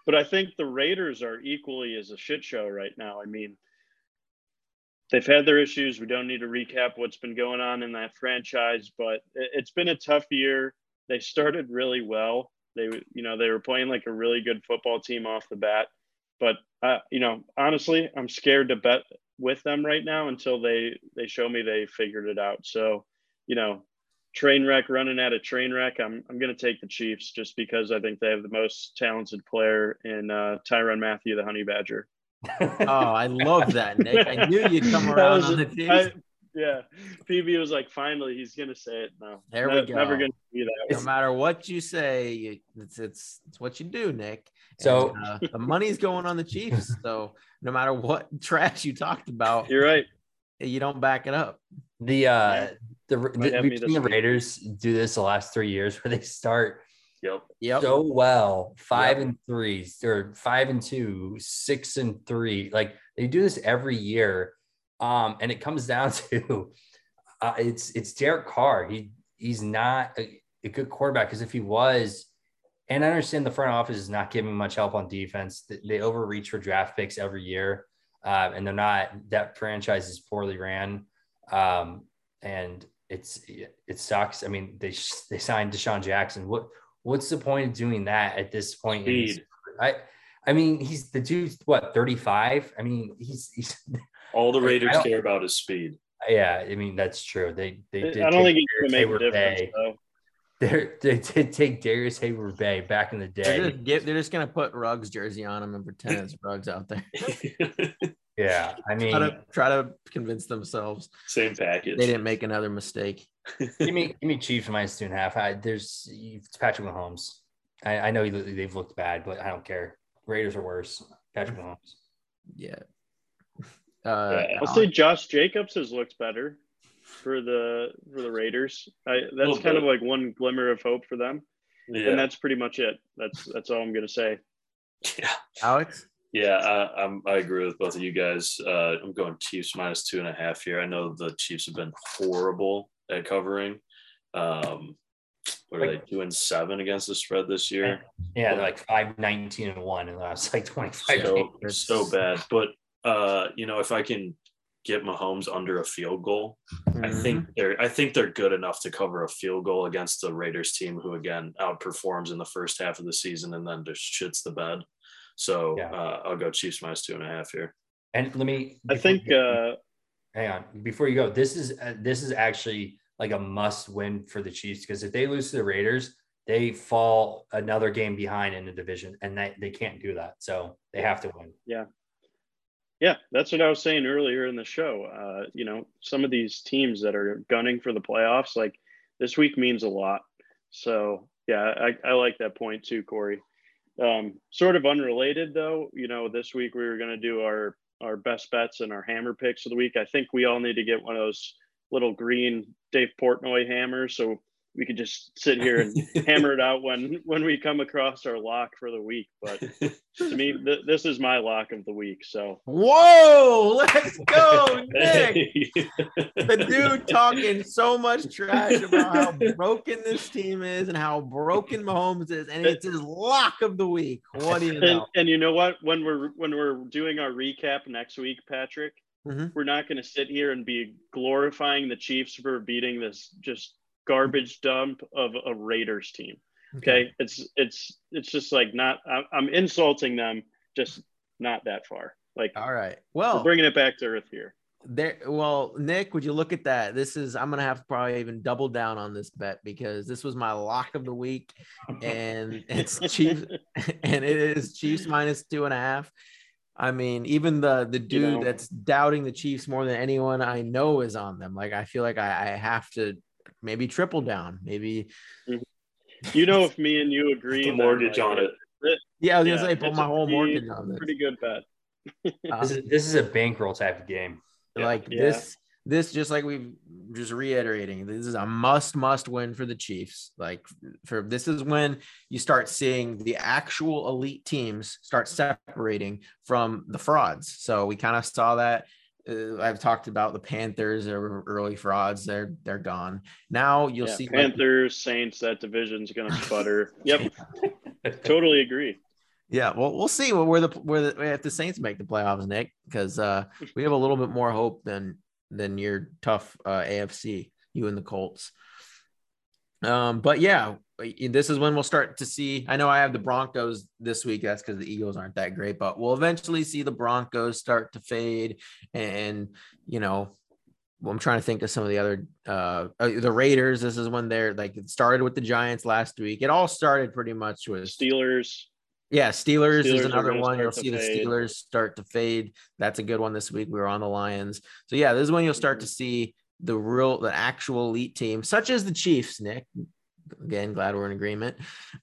but I think the Raiders are equally as a shit show right now. I mean, they've had their issues. We don't need to recap what's been going on in that franchise, but it's been a tough year. They started really well. They, you know, they were playing like a really good football team off the bat. But uh, you know, honestly, I'm scared to bet with them right now until they they show me they figured it out. So, you know, train wreck running at a train wreck. I'm I'm going to take the Chiefs just because I think they have the most talented player in uh, Tyrann Mathieu, the Honey Badger. oh, I love that, Nick. I knew you'd come around was- on the Chiefs. I- yeah, PB was like, finally, he's going to say it now. There we Ne- go. Never going to be that. no matter what you say, it's it's it's what you do, Nick. So- And, uh, the money's going on the Chiefs. So no matter what trash you talked about, You're right. you don't back it up. The uh Yeah. the, Might the we've seen the week. Raiders do this the last three years where they start yep. Yep. so well, five Yep. and three, or five and two, six and three. Like they do this every year. Um, and it comes down to uh, it's it's Derek Carr. He he's not a, a good quarterback because if he was, and I understand the front office is not giving much help on defense. They- overreach for draft picks every year, uh, and they're not. That franchise is poorly ran, um, and it's it sucks. I mean, they they signed DeSean Jackson. What what's the point of doing that at this point? I I mean, he's the dude's what thirty five. I mean, he's he's All the Raiders care about is speed. yeah. I mean, that's true. They they did. I did. don't take think he's Darius going to make a Hayward difference, Bay. though. They're, they did take Darrius Heyward-Bey back in the They're day. just, give, they're just gonna put Ruggs jersey on him and pretend it's Ruggs out there. Yeah, I mean, try to try to convince themselves Same package. they didn't make another mistake. give me give me Chiefs minus two and a half. I, there's it's Patrick Mahomes. I, I know he, they've looked bad, but I don't care. Raiders are worse. Patrick Mahomes. Yeah. Uh, Yeah. I'll say Josh Jacobs has looked better for the for the Raiders. I, that's Little kind of like one glimmer of hope for them, and that's pretty much it. That's that's all I'm going to say. yeah, Alex. yeah. I, I'm I agree with both of you guys. Uh, I'm going Chiefs minus two and a half here. I know the Chiefs have been horrible at covering. Um, what are they two and seven against the spread this year? Yeah, they're like five nineteen and one in the last like twenty five so, games. so bad. But uh, you know, if I can get Mahomes under a field goal, I Mhm. think they're I think they're good enough to cover a field goal against the Raiders team who again outperforms in the first half of the season and then just shits the bed. So Yeah. uh, I'll go Chiefs minus two and a half here. And let me. I think uh, hang on before you go. This is uh, this is actually like a must win for the Chiefs because if they lose to the Raiders, they fall another game behind in the division, and they, they can't do that. So they have to win. yeah, Yeah, that's what I was saying earlier in the show. Uh, you know, some of these teams that are gunning for the playoffs, like this week means a lot. So yeah, I, I like that point too, Corey. Um, sort of unrelated though, you know, this week we were going to do our our best bets and our hammer picks of the week. I think we all need to get one of those little green Dave Portnoy hammers so we could just sit here and hammer it out when when we come across our lock for the week. But to me, th- this is my lock of the week. So whoa, let's go, Nick. the dude talking so much trash about how broken this team is and how broken Mahomes is, and it's his lock of the week. What do you know? And, and you know what? When we're when we're doing our recap next week, Patrick. Mhm. We're not going to sit here and be glorifying the Chiefs for beating this just garbage dump of a Raiders team. Okay, it's it's it's just like not. I'm, I'm insulting them, just not that far. Like All right. Well, bringing it back to earth here. there. Well, Nick, would you look at that? This is. I'm gonna have to probably even double down on this bet because this was my lock of the week, and it's Chiefs, and it is Chiefs minus two and a half. I mean, even the the dude know- that's doubting the Chiefs more than anyone I know is on them. Like, I feel like I, I have to maybe triple down. Maybe, You know, if me and you agree, The mortgage like, on it. yeah, I was Yeah, gonna say put my whole pretty- mortgage on this. Pretty good bet. Uh, This is this is a bankroll type of game. Like Yeah. this this just like we've just reiterating this is a must must win for the chiefs like for this is when you start seeing the actual elite teams start separating from the frauds so we kind of saw that uh, i've talked about the panthers are early frauds they're they're gone now you'll Yeah, see like, Panthers, Saints. That division's gonna sputter. yep, totally agree. Yeah, well, we'll see where the where the if the Saints make the playoffs, Nick, because uh, we have a little bit more hope than than your tough uh, AFC, you and the Colts. Um, but yeah, this is when we'll start to see. I know I have the Broncos this week. That's because the Eagles aren't that great, but we'll eventually see the Broncos start to fade, and you know. I'm trying to think of some of the other uh uh, the Raiders. This is when they're like it started with the Giants last week. It all started pretty much with Steelers. yeah, Steelers, Steelers is another one. You'll see the fade. Steelers start to fade. That's a good one this week. We were on the Lions. So yeah, this is when you'll start Mm-hmm. to see the real, the actual elite team, such as the Chiefs. Nick, again, glad we're in agreement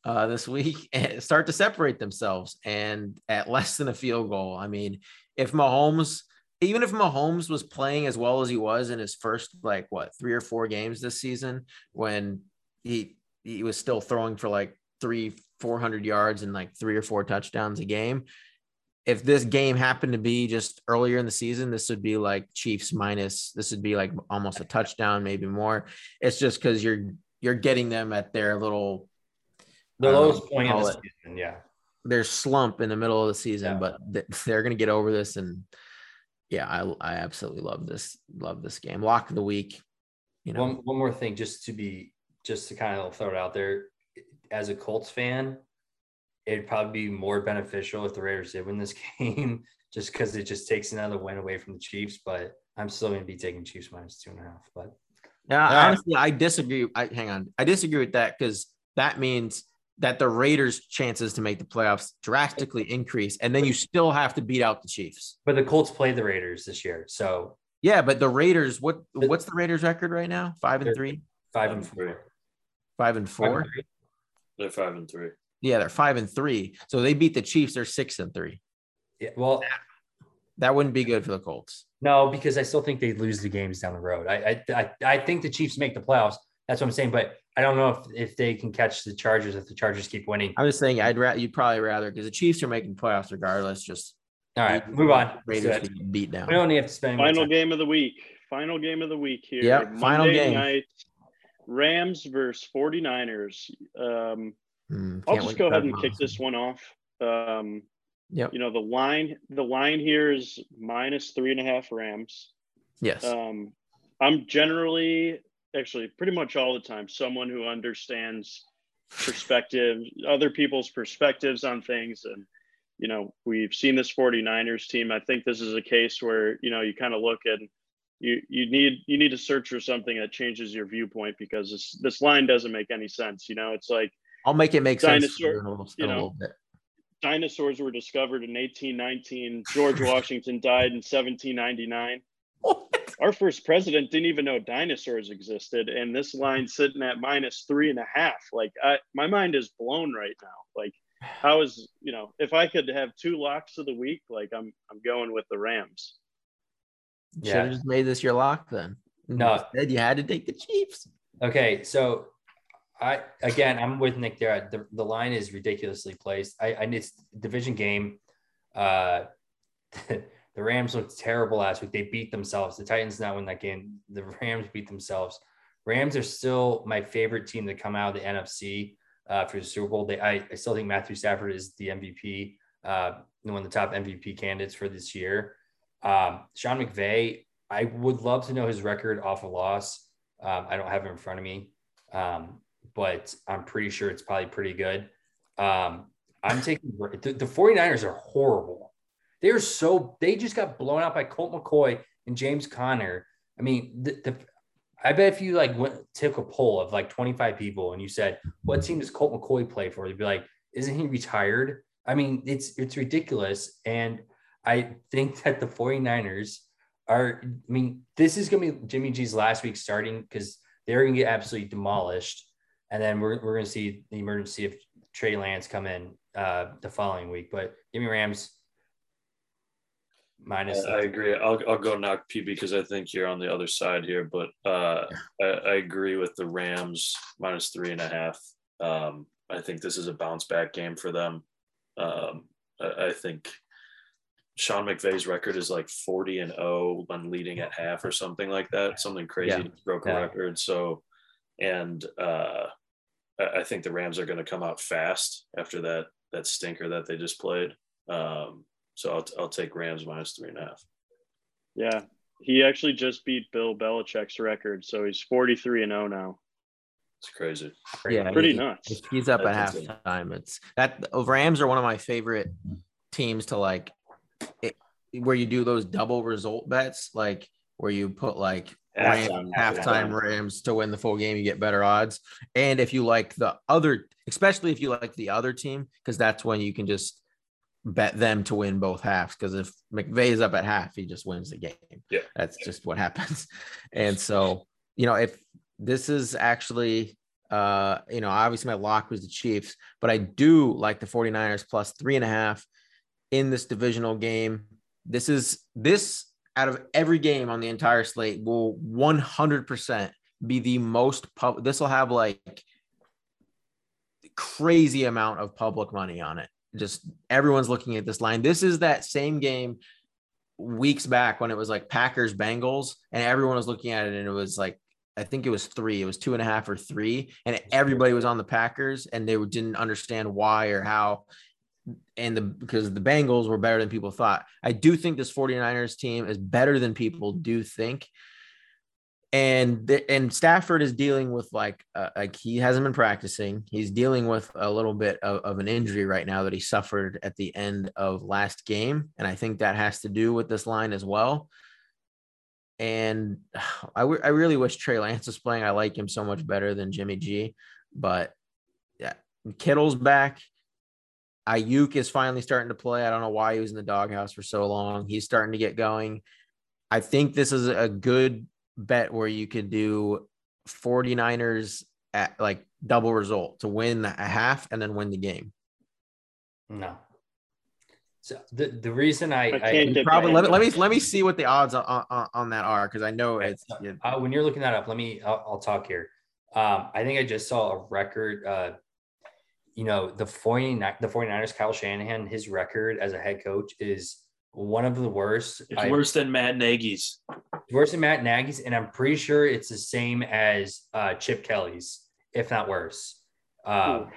uh, this week. Start to separate themselves, and at less than a field goal. I mean, if Mahomes, even if Mahomes was playing as well as he was in his first like what three or four games this season, when he he was still throwing for like three, 400 yards and like three or four touchdowns a game. If this game happened to be just earlier in the season, this would be like Chiefs minus, this would be like almost a touchdown, maybe more. It's just because you're, you're getting them at their little, The lowest point of the season, yeah. their slump in the middle of the season, Yeah. but th- they're going to get over this. And yeah, I, I absolutely love this, love this game. Lock of the week, you know, One one more thing, just to be just to kind of throw it out there, as a Colts fan, it'd probably be more beneficial if the Raiders did win this game, just because it just takes another win away from the Chiefs. But I'm still going to be taking Chiefs minus two and a half. But Yeah, Yeah. honestly, I disagree. I hang on. I disagree with that because that means that the Raiders' chances to make the playoffs drastically increase, and then you still have to beat out the Chiefs. but the Colts play the Raiders this year, so Yeah, but the Raiders, what what's the Raiders' record right now? Five and three, five and Three. four. five and Five four. and? They're five and three. Yeah, they're five and three. So they beat the Chiefs. They're six and three. Yeah, well, That wouldn't be good for the Colts. no, because I still think they lose the games down the road. I, I I I think the Chiefs make the playoffs. That's what I'm saying. But I don't know if if they can catch the Chargers if the Chargers keep winning. I'm just saying, I'd rather you'd probably rather because the Chiefs are making playoffs regardless. Just All right, move on. Let's Raiders it. beat down. We don't have to spend Final game of the week. Final game of the week here. Yeah, final Monday game. Night, Rams versus 49ers. Um, Hmm, I'll just go ahead that and kick this one off. Um, Yep. you know, the line the line here is minus three and a half Rams. Yes. Um, I'm generally, actually, pretty much all the time, someone who understands perspective, other people's perspectives on things. And, you know, we've seen this 49ers team. I think this is a case where, you know, you kind of look at you you need you need to search for something that changes your viewpoint because this this line doesn't make any sense. You know, it's like I'll make it make sense Dinosaur- you in a little, you in a little bit. Dinosaurs were discovered in 1819. George Washington died in 1799. Our first president didn't even know dinosaurs existed, and this line sitting at minus three and a half. Like, I, my mind is blown right now. Like, how is you know, if I could have two locks of the week, like I'm, I'm going with the Rams. Should have just made this your lock then. No, Instead, you had to take the Chiefs. Okay, so I again, I'm with Nick there. The, the line is ridiculously placed. I, I it's division game. Uh, the Rams looked terrible last week. They beat themselves. The Titans now win that game. The Rams beat themselves. Rams are still my favorite team to come out of the NFC uh, for the Super Bowl. They, I, I still think Matthew Stafford is the MVP, uh, one of the top MVP candidates for this year. Um, Sean McVay, I would love to know his record off a loss. Um, I don't have it in front of me, um, but I'm pretty sure it's probably pretty good. Um, I'm taking the, the 49ers are horrible. They're so they just got blown out by Colt McCoy and James Conner. I mean, the, the I bet if you like went took a poll of like 25 people and you said, "What team does Colt McCoy play for?" They'd be like, "Isn't he retired?" I mean, it's it's ridiculous, and I think that the 49ers are. I mean, this is to be Jimmy G's last week starting because they're to get absolutely demolished, and then we're we're going to see the emergency of Trey Lance come in uh, the following week. But give me Rams minus. I agree. I'll, I'll go knock PB because I think you're on the other side here, but uh, I, I agree with the Rams minus three and a half. Um, I think this is a bounce back game for them. Um, I, I think Sean McVay's record is like 40 and 0 when leading at half or something like that, something crazy Yeah. to broke a Yeah. record. So, and uh, I I think the Rams are going to come out fast after that that stinker that they just played. Um, so I'll, I'll take Rams minus three and a half. Yeah, he actually just beat Bill Belichick's record, so he's 43 and 0 now. It's crazy. Yeah, Pretty he- nuts. If he's up at That's insane. halftime, it's that Rams are one of my favorite teams to like it, where you do those double result bets, like where you put like Rams, Halftime, Rams to win the full game, you get better odds. And if you like the other, especially if you like the other team, because that's when you can just bet them to win both halves. Because if McVay is up at half, he just wins the game. Yeah. That's just what happens. And so, you know, if this is actually uh, you know, obviously my lock was the Chiefs, but I do like the 49ers plus three and a half in this divisional game. This is this out of every game on the entire slate will 100% be the most pub. This will have like crazy amount of public money on it. Just everyone's looking at this line. This is that same game weeks back when it was like Packers Bengals, and everyone was looking at it, and it was like I think it was three. It was two and a half or three, and everybody was on the Packers, and they didn't understand why or how. And the because the Bengals were better than people thought. I do think this 49ers team is better than people do think. And the, and Stafford is dealing with like uh, like he hasn't been practicing. He's dealing with a little bit of, of an injury right now that he suffered at the end of last game, and I think that has to do with this line as well. And I, w- I really wish Trey Lance was playing. I like him so much better than Jimmy G. But yeah, Kittle's back. Aiyuk is finally starting to play. I don't know why he was in the doghouse for so long. He's starting to get going. I think this is a good bet where you could do 49ers at like double result to win a half and then win the game. No. So the, the reason I, I I, Probably let me, let me let me see what the odds on, on, on that are because I know it's yeah, uh, when you're looking that up, let me, I'll, I'll talk here. Um, I think I just saw a record, uh, you know, the 49, the 49ers, Kyle Shanahan, his record as a head coach is one of the worst. It's I- worse than Matt Nagy's. worse than Matt Nagy's, and I'm pretty sure it's the same as uh, Chip Kelly's, if not worse. Um,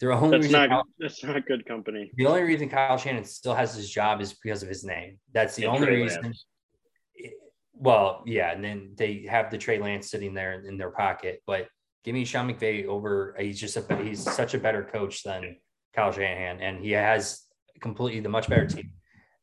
the only That's reason not Kyle, that's not good company. the only reason Kyle Shanahan still has his job is because of his name. That's the And only Trey reason. Lance. Well, yeah, and then they have the Trey Lance sitting there in their pocket. But give me Sean McVay over. He's just a he's such a better coach than Kyle Shanahan, and he has completely the much better team.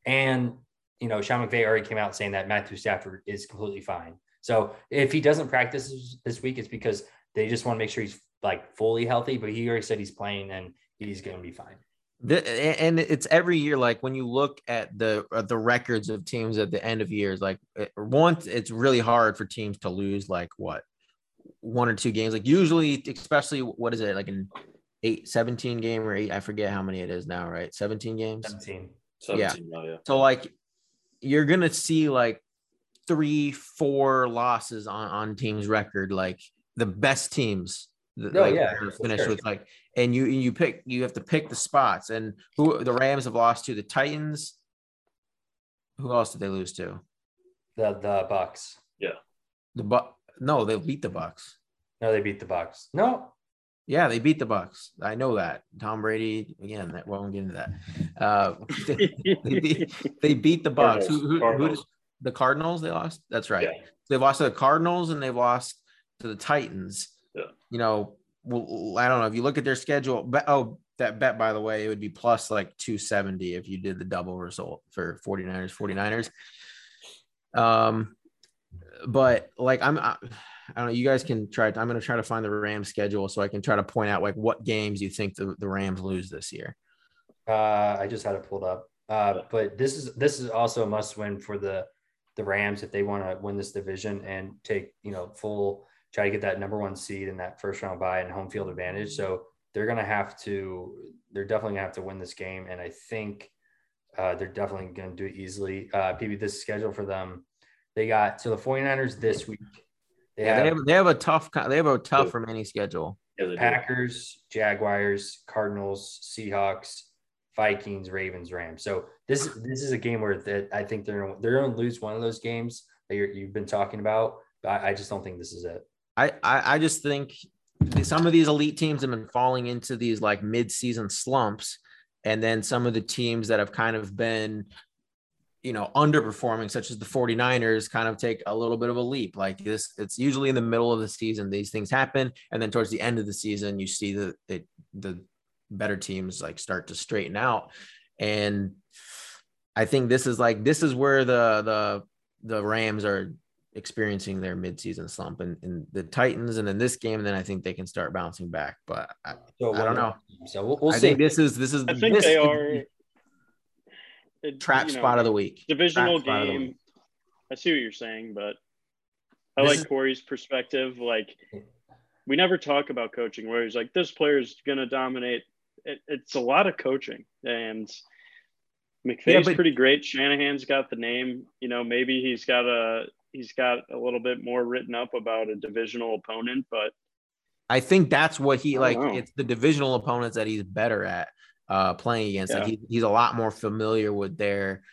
And you know, Sean McVay already came out saying that Matthew Stafford is completely fine. So if he doesn't practice this- week, it's because they just want to make sure he's like fully healthy. But he already said he's playing and he's going to be fine. The, and it's every year. Like when you look at the uh, the records of teams at the end of years, like once it's really hard for teams to lose like what one or two games. Like usually, especially what is it like an eight, 17 game or eight? I forget how many it is now, right? 17 games. 17. 17 yeah. yeah. So like you're gonna see like three, four losses on on teams' record, like the best teams. Oh, like, yeah, finish sure. with like, and you you pick you have to pick the spots, and who the Rams have lost to the Titans. Who else did they lose to? The the Bucs. Yeah. The but no, they beat the Bucs. No, they beat the Bucs. No. Yeah, they beat the Bucs. I know that. Tom Brady again. That won't get into that. Uh, they, they, beat, they beat the Bucs. Who, who, who, the Cardinals? They lost. That's right. Yeah. They lost to the Cardinals and they've lost to the Titans. Yeah. You know, well, I don't know if you look at their schedule. But oh, that bet by the way, it would be plus like 270 if you did the double result for 49ers. 49ers. Um, but like I'm, I, I don't know. You guys can try. I'm going to try to find the Rams schedule so I can try to point out like what games you think the, the Rams lose this year. Uh, I just had it pulled up. Uh, but this is this is also a must win for the the Rams if they want to win this division and take you know full try to get that number one seed in that first round bye and home field advantage. So they're to have to they're definitely to have to win this game, and I think uh, they're definitely to do it easily. Uh, PB, this schedule for them they got so the 49ers this week. They, yeah, have, they have they have a tough they have a tough remaining schedule. Yeah, Packers, Jaguars, Cardinals, Seahawks, Vikings, Ravens, Rams. So this this is a game where that I think they're they're going to lose one of those games that you have been talking about. But I, I, just don't think this is it. I, I I just think some of these elite teams have been falling into these like mid-season slumps, and then some of the teams that have kind of been you know, underperforming, such as the 49ers, kind of take a little bit of a leap. Like this, it's usually in the middle of the season, these things happen. And then towards the end of the season, you see the it, the better teams like start to straighten out. And I think this is like this is where the the the Rams are experiencing their midseason slump and, and the Titans and then this game, and then I think they can start bouncing back. But I, so I don't know. So we'll, we'll I see. think this is this is I think this, they are it, trap you know, spot of the week. Divisional game. I see what you're saying, but I this like is... Corey's perspective. Like we never talk about coaching where he's like, this player is gonna dominate. It, it's a lot of coaching, and McVay's yeah, but... pretty great. Shanahan's got the name. You know, maybe he's got a he's got a little bit more written up about a divisional opponent, but I think that's what he like. Know. It's the divisional opponents that he's better at uh, playing against. Yeah. Like he, he's a lot more familiar with their,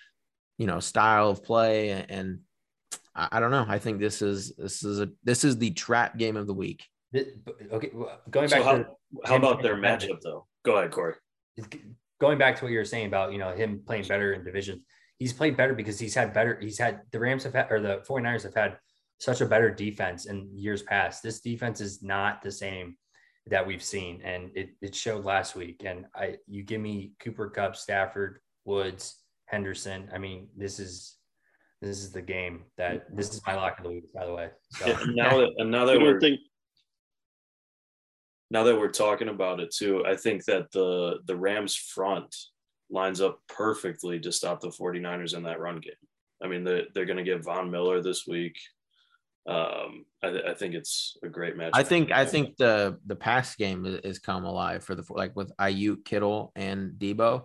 you know, style of play, and, and I, I, don't know. I think this is this is a this is the trap game of the week. Okay, going back. So how, to how about their matchup though? Go ahead, Corey. Going back to what you were saying about you know him playing better in divisions, he's played better because he's had better. He's had the Rams have had or the 49ers have had such a better defense in years past. This defense is not the same that we've seen, and it, it showed last week. And I, you give me Cooper Kupp, Stafford, Woods, Henderson. I mean, this is this is the game that mm-hmm. this is my lock of the week, by the way. So. Yeah, now that now that we're think- now that we're talking about it too, I think that the the Rams front lines up perfectly to stop the 49ers in that run game. I mean, they're, they're going to get Von Miller this week um, I, I, think it's a great match. I think I think the the pass game is, come alive for the like with Aiyuk, Kittle, and Deebo.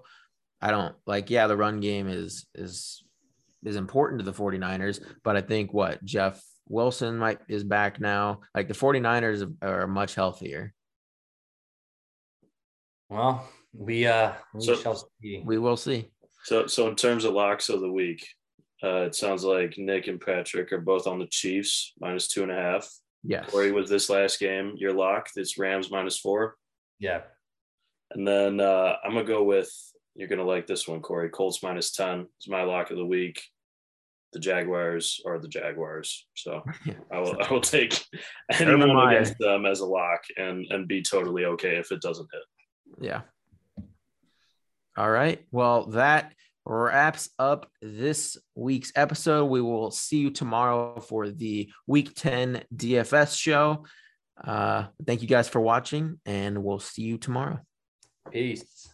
I don't like yeah the run game is is is important to the 49ers, but I think what Jeff Wilson might is back now. Like the 49ers are much healthier. Well, we uh we so, shall see. We will see. So so in terms of locks of the week, uh, it sounds like Nick and Patrick are both on the Chiefs minus two and a half. Yes. Corey was this last game. Your lock. It's Rams minus four. Yeah. And then uh, I'm gonna go with you're gonna like this one, Corey. Colts minus ten is my lock of the week. The Jaguars are the Jaguars, so I will I will take anyone against them as a lock and and be totally okay if it doesn't hit. Yeah. All right. Well, that wraps up this week's episode. We will see you tomorrow for the week 10 DFS show. Uh, thank you guys for watching, and we'll see you tomorrow. Peace.